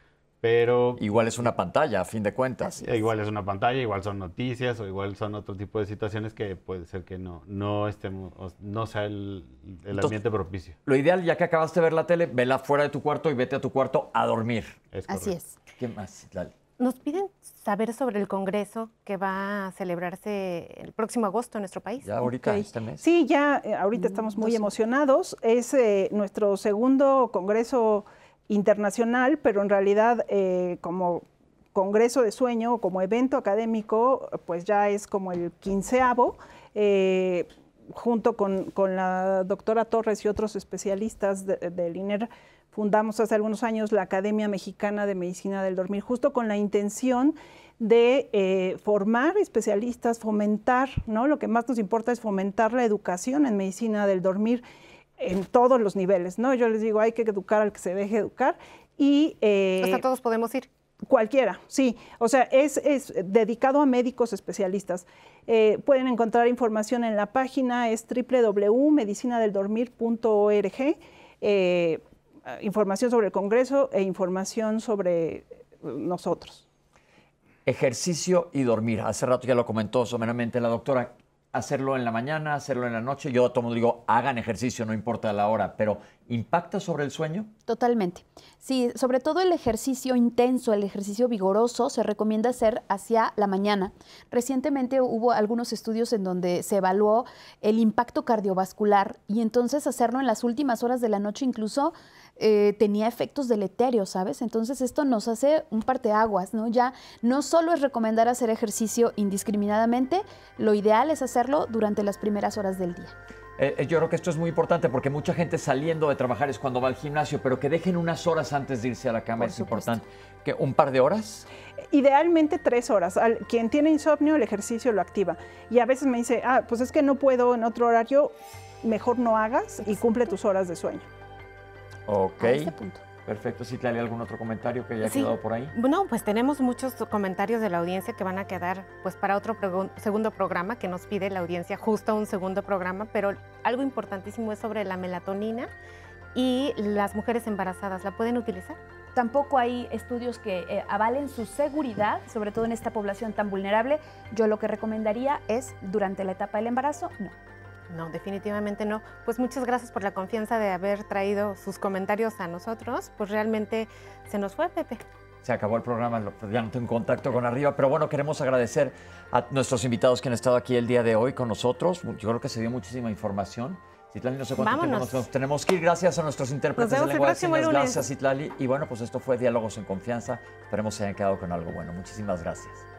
pero... Igual es una pantalla, a fin de cuentas. Igual es una pantalla, igual son noticias o igual son otro tipo de situaciones que puede ser que no, no, estemos, no sea el, ambiente propicio. Lo ideal, ya que acabaste de ver la tele, vela fuera de tu cuarto y vete a tu cuarto a dormir. Así es. ¿Qué más? Dale. Nos piden saber sobre el Congreso que va a celebrarse el próximo agosto en nuestro país. Ya ahorita, este mes. Sí, ya eh, ahorita estamos muy emocionados. Es eh, nuestro segundo Congreso internacional, pero en realidad eh, como Congreso de Sueño o como evento académico, pues ya es como el quinceavo. junto con, la doctora Torres y otros especialistas del INER, fundamos hace algunos años la Academia Mexicana de Medicina del Dormir, justo con la intención de eh, formar especialistas, fomentar, ¿no? Lo que más nos importa es fomentar la educación en medicina del dormir en todos los niveles, ¿no? Yo les digo, hay que educar al que se deje educar y... Eh, Hasta todos podemos ir. Cualquiera, sí. O sea, es, es dedicado a médicos especialistas. Eh, pueden encontrar información en la página, es www.medicinadeldormir.org. Eh, información sobre el Congreso e información sobre nosotros. Ejercicio y dormir. Hace rato ya lo comentó someramente la doctora hacerlo en la mañana, hacerlo en la noche. Yo a todo mundo digo, hagan ejercicio, no importa la hora, pero ¿impacta sobre el sueño? Totalmente. Sí, sobre todo el ejercicio intenso, el ejercicio vigoroso, se recomienda hacer hacia la mañana. Recientemente hubo algunos estudios en donde se evaluó el impacto cardiovascular y entonces hacerlo en las últimas horas de la noche incluso eh, tenía efectos deleterios, ¿sabes? Entonces esto nos hace un parteaguas, ¿no? Ya no solo es recomendar hacer ejercicio indiscriminadamente, lo ideal es hacerlo durante las primeras horas del día. Eh, eh, yo creo que esto es muy importante porque mucha gente saliendo de trabajar es cuando va al gimnasio, pero que dejen unas horas antes de irse a la cama es importante. ¿Que ¿Un par de horas? Idealmente tres horas. quien tiene insomnio, el ejercicio lo activa. Y a veces me dice, ah, pues es que no puedo en otro horario, mejor no hagas y cumple tus horas de sueño. Ok. A este punto. Perfecto. hay ¿algún otro comentario que haya quedado por ahí? Bueno, pues tenemos muchos comentarios de la audiencia que van a quedar pues para otro segundo programa que nos pide la audiencia, justo un segundo programa, pero algo importantísimo es sobre la melatonina y las mujeres embarazadas. ¿La pueden utilizar? Tampoco hay estudios que eh, avalen su seguridad, sobre todo en esta población tan vulnerable. Yo lo que recomendaría es durante la etapa del embarazo, no. No, definitivamente no. Pues muchas gracias por la confianza de haber traído sus comentarios a nosotros. Pues realmente se nos fue, Pepe. Se acabó el programa, ya no tengo contacto con arriba, pero bueno, queremos agradecer a nuestros invitados que han estado aquí el día de hoy con nosotros. Yo creo que se dio muchísima información. Citlali, no sé cuánto tiempo nos, tenemos que ir. Gracias a nuestros intérpretes de lengua de señas. Gracias, Citlali. Y bueno, pues esto fue Diálogos en Confianza. Esperemos que se hayan quedado con algo bueno. Muchísimas gracias.